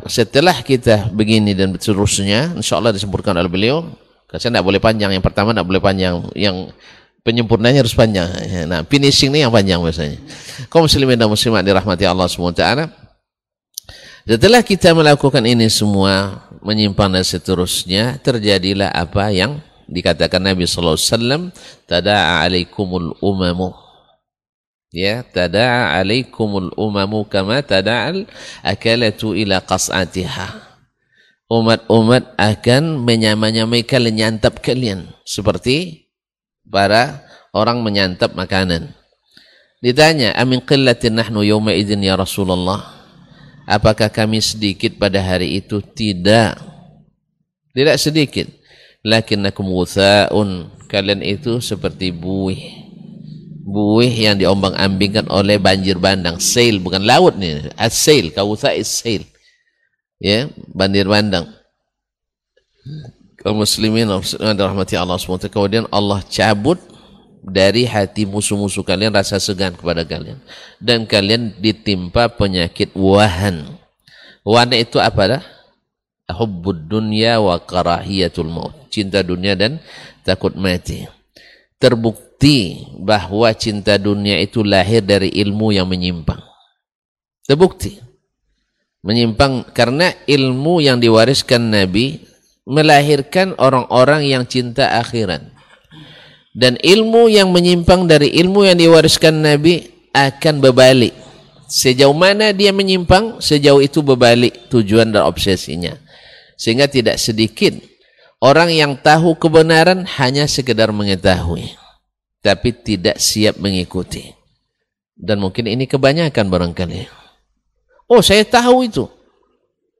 setelah kita begini dan seterusnya, insyaAllah disempurkan oleh beliau, saya tidak boleh panjang. Yang pertama tidak boleh panjang. Yang penyempurnanya harus panjang. Nah, finishing ini yang panjang biasanya. Kau muslimin dan muslimat dirahmati Allah SWT. Setelah kita melakukan ini semua, menyimpan dan seterusnya, terjadilah apa yang dikatakan Nabi sallallahu alaihi wasallam, tada'a alaikumul umamu. Ya, tada'a alaikumul umamu kama tada'al akalatu ila qas'atiha umat-umat akan menyamai-nyamai kalian, nyantap kalian. Seperti para orang menyantap makanan. Ditanya, amin qillatin nahnu yawma idin ya Rasulullah. Apakah kami sedikit pada hari itu? Tidak. Tidak sedikit. Lakinnakum wutha'un. Kalian itu seperti buih. Buih yang diombang-ambingkan oleh banjir bandang. Sail, bukan laut nih. As-sail. Kawutha is sail ya bandir bandang kaum muslimin rahmati Allah SWT kemudian Allah cabut dari hati musuh-musuh kalian rasa segan kepada kalian dan kalian ditimpa penyakit wahan wahan itu apa dah hubbud dunya wa karahiyatul maut. Cinta dunia dan takut mati. Terbukti bahwa cinta dunia itu lahir dari ilmu yang menyimpang. Terbukti. Menyimpang karena ilmu yang diwariskan Nabi melahirkan orang-orang yang cinta akhirat. Dan ilmu yang menyimpang dari ilmu yang diwariskan Nabi akan berbalik. Sejauh mana dia menyimpang, sejauh itu berbalik tujuan dan obsesinya. Sehingga tidak sedikit orang yang tahu kebenaran hanya sekedar mengetahui. Tapi tidak siap mengikuti. Dan mungkin ini kebanyakan barangkali. Oh saya tahu itu.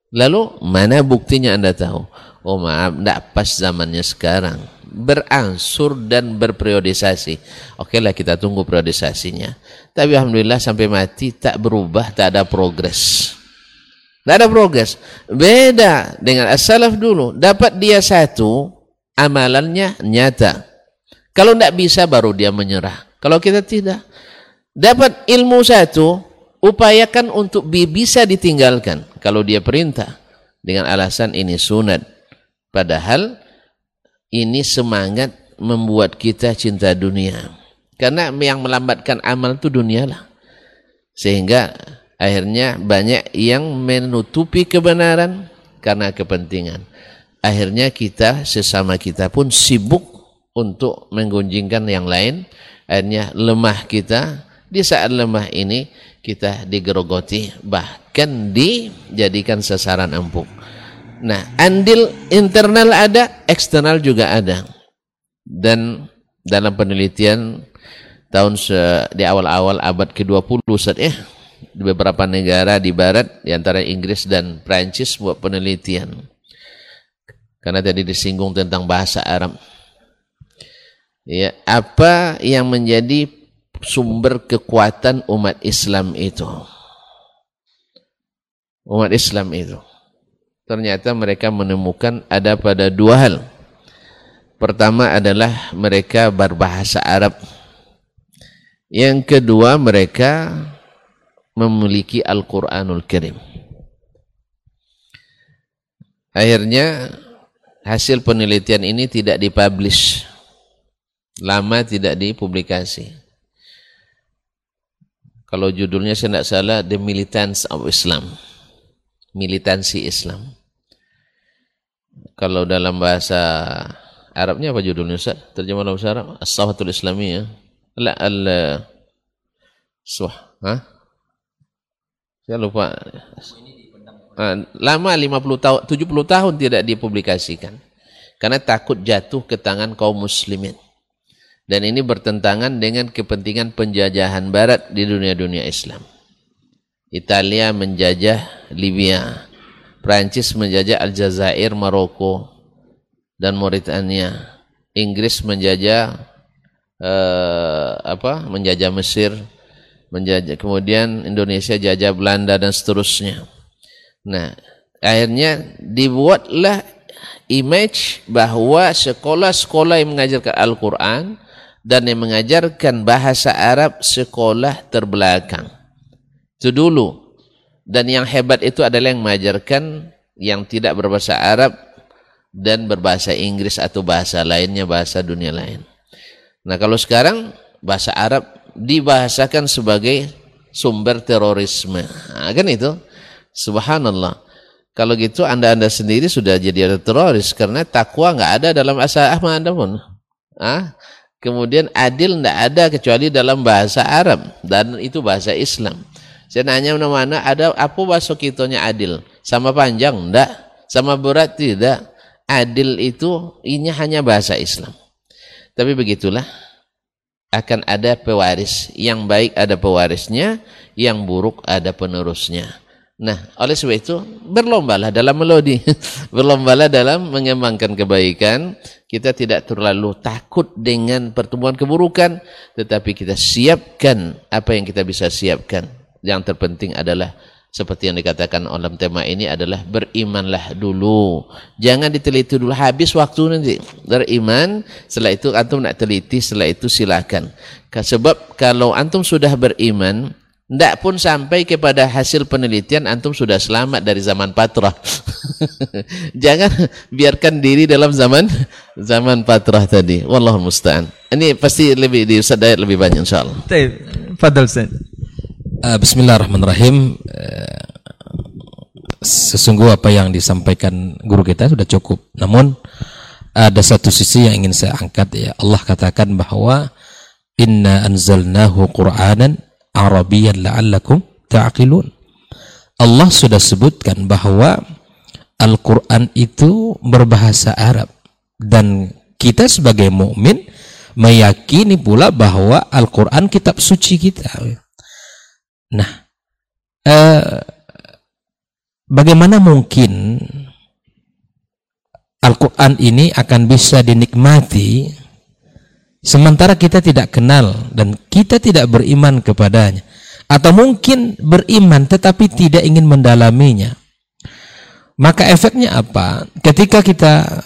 Lalu mana buktinya anda tahu? Oh maaf, tidak pas zamannya sekarang berangsur dan berperiodisasi. Oke lah kita tunggu periodisasinya. Tapi Alhamdulillah sampai mati tak berubah, tak ada progres. Tak ada progres. Beda dengan as-salaf dulu. Dapat dia satu, amalannya nyata. Kalau tidak bisa baru dia menyerah. Kalau kita tidak. Dapat ilmu satu, upayakan untuk bisa ditinggalkan. Kalau dia perintah. Dengan alasan ini sunat. Padahal ini semangat membuat kita cinta dunia. Karena yang melambatkan amal itu dunia lah. Sehingga akhirnya banyak yang menutupi kebenaran karena kepentingan. Akhirnya kita sesama kita pun sibuk untuk menggunjingkan yang lain. Akhirnya lemah kita. Di saat lemah ini kita digerogoti bahkan dijadikan sasaran empuk. Nah, andil internal ada, eksternal juga ada. Dan dalam penelitian tahun di awal-awal abad ke-20 saat ya, di beberapa negara di barat, di antara Inggris dan Prancis buat penelitian. Karena tadi disinggung tentang bahasa Arab. Ya, apa yang menjadi sumber kekuatan umat Islam itu? Umat Islam itu ternyata mereka menemukan ada pada dua hal. Pertama adalah mereka berbahasa Arab. Yang kedua mereka memiliki Al-Quranul Karim. Akhirnya hasil penelitian ini tidak dipublish. Lama tidak dipublikasi. Kalau judulnya saya tidak salah The Militants of Islam. Militansi Islam. Kalau dalam bahasa Arabnya apa judulnya Ustaz? Terjemah dalam bahasa Arab? As-Sahatul Islamiyah. La al Suh, ha? Saya lupa. Ah, lama 50 tahun, 70 tahun tidak dipublikasikan. Karena takut jatuh ke tangan kaum muslimin. Dan ini bertentangan dengan kepentingan penjajahan barat di dunia-dunia Islam. Italia menjajah Libya. Prancis menjajah Aljazair, Maroko dan Mauritania. Inggris menjajah eh, apa? Menjajah Mesir, menjajah kemudian Indonesia jajah Belanda dan seterusnya. Nah, akhirnya dibuatlah image bahwa sekolah-sekolah yang mengajarkan Al-Qur'an dan yang mengajarkan bahasa Arab sekolah terbelakang. Itu dulu dan yang hebat itu adalah yang mengajarkan yang tidak berbahasa Arab dan berbahasa Inggris atau bahasa lainnya, bahasa dunia lain. Nah kalau sekarang bahasa Arab dibahasakan sebagai sumber terorisme. Nah, kan itu? Subhanallah. Kalau gitu anda-anda sendiri sudah jadi ada teroris karena takwa nggak ada dalam bahasa Ahmad anda pun. Ah, kemudian adil tidak ada kecuali dalam bahasa Arab dan itu bahasa Islam. Saya nanya mana-mana ada apa bahasa kitanya adil? Sama panjang enggak? Sama berat tidak? Adil itu ini hanya bahasa Islam. Tapi begitulah akan ada pewaris. Yang baik ada pewarisnya, yang buruk ada penerusnya. Nah, oleh sebab itu berlombalah dalam melodi, berlombalah dalam mengembangkan kebaikan. Kita tidak terlalu takut dengan pertumbuhan keburukan, tetapi kita siapkan apa yang kita bisa siapkan yang terpenting adalah seperti yang dikatakan dalam tema ini adalah berimanlah dulu. Jangan diteliti dulu habis waktu nanti. Beriman, setelah itu antum nak teliti, setelah itu silakan. Sebab kalau antum sudah beriman, Tidak pun sampai kepada hasil penelitian antum sudah selamat dari zaman patrah. Jangan biarkan diri dalam zaman zaman patrah tadi. Wallahu musta'an. Ini pasti lebih di Ustaz Dayat lebih banyak insyaallah. Baik, fadal Ustaz. Uh, Bismillahirrahmanirrahim. Uh, sesungguh apa yang disampaikan guru kita sudah cukup. Namun ada satu sisi yang ingin saya angkat ya. Allah katakan bahwa inna anzalnahu qur'anan Arabiyan la'allakum ta'qilun. Allah sudah sebutkan bahwa Al-Quran itu berbahasa Arab dan kita sebagai mukmin meyakini pula bahwa Al-Quran kitab suci kita. Nah, eh, bagaimana mungkin Al-Quran ini akan bisa dinikmati Sementara kita tidak kenal dan kita tidak beriman kepadanya. Atau mungkin beriman tetapi tidak ingin mendalaminya. Maka efeknya apa? Ketika kita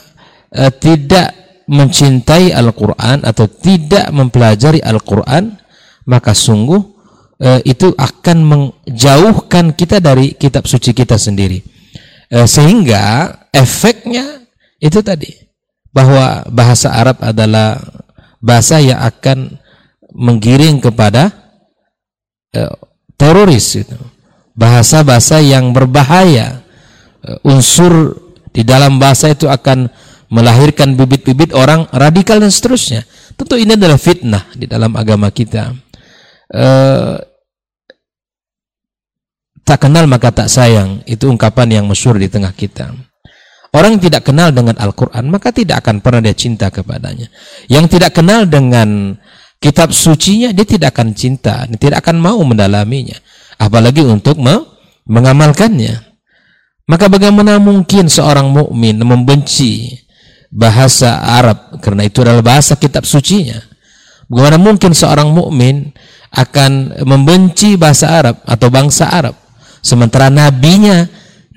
uh, tidak mencintai Al-Quran atau tidak mempelajari Al-Quran, maka sungguh uh, itu akan menjauhkan kita dari kitab suci kita sendiri. Uh, sehingga efeknya itu tadi bahwa bahasa Arab adalah bahasa yang akan menggiring kepada uh, teroris itu. Bahasa-bahasa yang berbahaya. Uh, unsur di dalam bahasa itu akan melahirkan bibit-bibit orang radikal dan seterusnya. Tentu ini adalah fitnah di dalam agama kita. Uh, tak kenal maka tak sayang itu ungkapan yang masyhur di tengah kita. Orang yang tidak kenal dengan Al-Quran, maka tidak akan pernah dia cinta kepadanya. Yang tidak kenal dengan kitab sucinya, dia tidak akan cinta, dia tidak akan mau mendalaminya. Apalagi untuk me mengamalkannya. Maka bagaimana mungkin seorang mukmin membenci bahasa Arab karena itu adalah bahasa kitab sucinya? Bagaimana mungkin seorang mukmin akan membenci bahasa Arab atau bangsa Arab sementara nabinya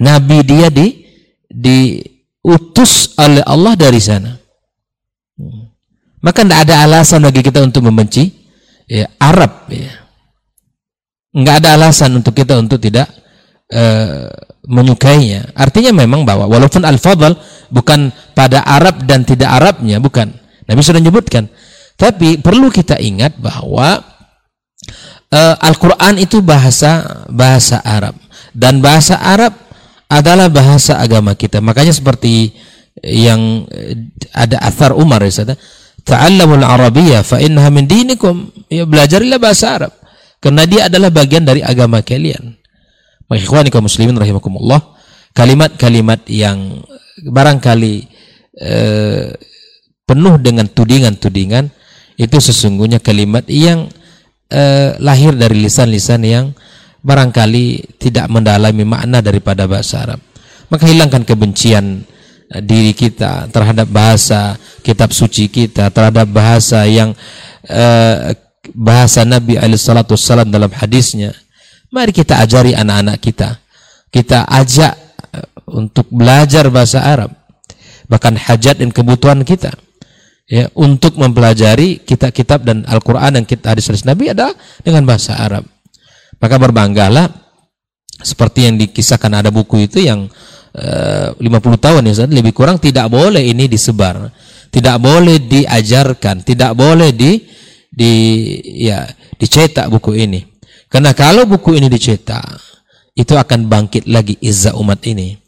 nabi dia di diutus oleh Allah dari sana. Maka tidak ada alasan bagi kita untuk membenci ya, Arab. Ya. Nggak ada alasan untuk kita untuk tidak uh, menyukainya. Artinya memang bahwa walaupun al-fadl bukan pada Arab dan tidak Arabnya, bukan. Nabi sudah menyebutkan. Tapi perlu kita ingat bahwa uh, Al-Quran itu bahasa bahasa Arab dan bahasa Arab adalah bahasa agama kita. Makanya seperti yang eh, ada asar Umar ya saudara, ta'allamul arabiyyah fa innaha min dinikum. Ya belajarilah bahasa Arab karena dia adalah bagian dari agama kalian. Ikhwani kaum muslimin rahimakumullah, kalimat-kalimat yang barangkali eh, penuh dengan tudingan-tudingan itu sesungguhnya kalimat yang eh, lahir dari lisan-lisan yang barangkali tidak mendalami makna daripada bahasa Arab. Maka hilangkan kebencian eh, diri kita terhadap bahasa kitab suci kita, terhadap bahasa yang uh, bahasa Nabi Alaihissalam dalam hadisnya. Mari kita ajari anak-anak kita. Kita ajak eh, untuk belajar bahasa Arab. Bahkan hajat dan kebutuhan kita ya untuk mempelajari kitab-kitab dan Al-Qur'an dan kitab hadis-hadis Nabi adalah dengan bahasa Arab. Maka berbanggalah seperti yang dikisahkan ada buku itu yang eh, uh, 50 tahun ya lebih kurang tidak boleh ini disebar. Tidak boleh diajarkan, tidak boleh di di ya dicetak buku ini. Karena kalau buku ini dicetak, itu akan bangkit lagi izzah umat ini.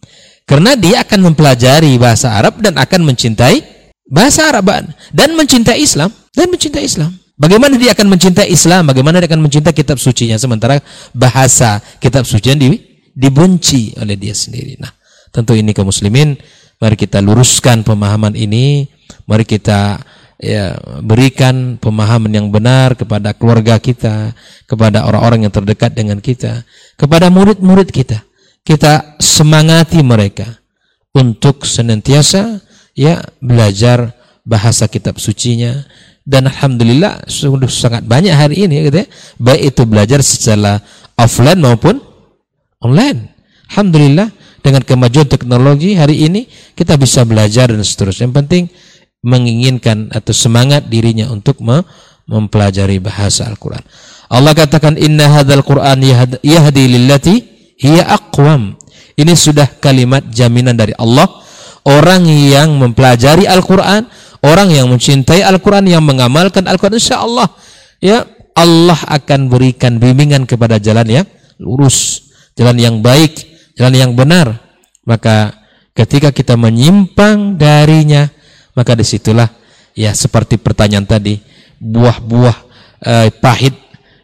Karena dia akan mempelajari bahasa Arab dan akan mencintai bahasa Arab dan mencintai Islam dan mencintai Islam. Bagaimana dia akan mencintai Islam? Bagaimana dia akan mencintai kitab sucinya sementara bahasa kitab suci di, dibenci oleh dia sendiri. Nah, tentu ini kaum muslimin, mari kita luruskan pemahaman ini, mari kita ya berikan pemahaman yang benar kepada keluarga kita, kepada orang-orang yang terdekat dengan kita, kepada murid-murid kita. Kita semangati mereka untuk senantiasa ya belajar bahasa kitab sucinya dan alhamdulillah sudah sangat banyak hari ini gitu ya, baik itu belajar secara offline maupun online. Alhamdulillah dengan kemajuan teknologi hari ini kita bisa belajar dan seterusnya. Yang penting menginginkan atau semangat dirinya untuk mempelajari bahasa Al-Quran. Allah katakan inna hadzal Qur'an yahd- yahdi lillati hiya aqwam. Ini sudah kalimat jaminan dari Allah. Orang yang mempelajari Al-Qur'an, orang yang mencintai Al-Qur'an, yang mengamalkan Al-Qur'an insyaallah ya Allah akan berikan bimbingan kepada jalan yang lurus, jalan yang baik, jalan yang benar. Maka ketika kita menyimpang darinya, maka di situlah ya seperti pertanyaan tadi, buah-buah eh, pahit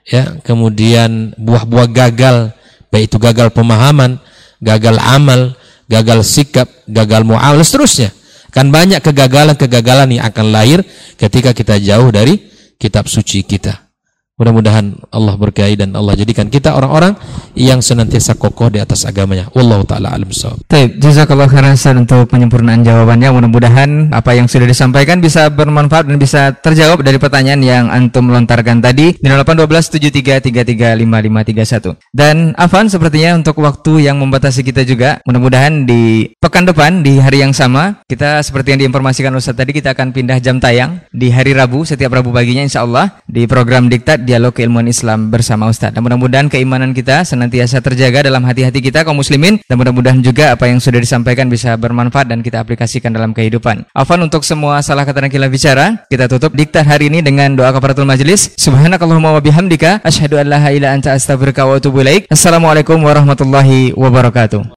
ya kemudian buah-buah gagal baik itu gagal pemahaman gagal amal gagal sikap gagal muamalah seterusnya. Kan banyak kegagalan-kegagalan yang akan lahir ketika kita jauh dari kitab suci kita mudah-mudahan Allah berkahi dan Allah jadikan kita orang-orang yang senantiasa kokoh di atas agamanya wallahu taala alam bisawab Baik, jazakallah khairan untuk penyempurnaan jawabannya. Mudah-mudahan apa yang sudah disampaikan bisa bermanfaat dan bisa terjawab dari pertanyaan yang antum lontarkan tadi di 081273335531. Dan Afan sepertinya untuk waktu yang membatasi kita juga, mudah-mudahan di pekan depan di hari yang sama kita seperti yang diinformasikan Ustaz tadi kita akan pindah jam tayang di hari Rabu setiap Rabu paginya insya Allah di program Diktat Dialog Keilmuan Islam bersama Ustaz. Dan mudah-mudahan keimanan kita senantiasa terjaga dalam hati-hati kita kaum muslimin dan mudah-mudahan juga apa yang sudah disampaikan bisa bermanfaat dan kita aplikasikan dalam kehidupan. Afan untuk semua salah kata dan khilaf bicara, kita tutup diktat hari ini dengan doa kafaratul majelis. Subhanakallahumma wa bihamdika asyhadu an la ilaha illa anta astaghfiruka wa atubu ilaik. Assalamualaikum warahmatullahi wabarakatuh.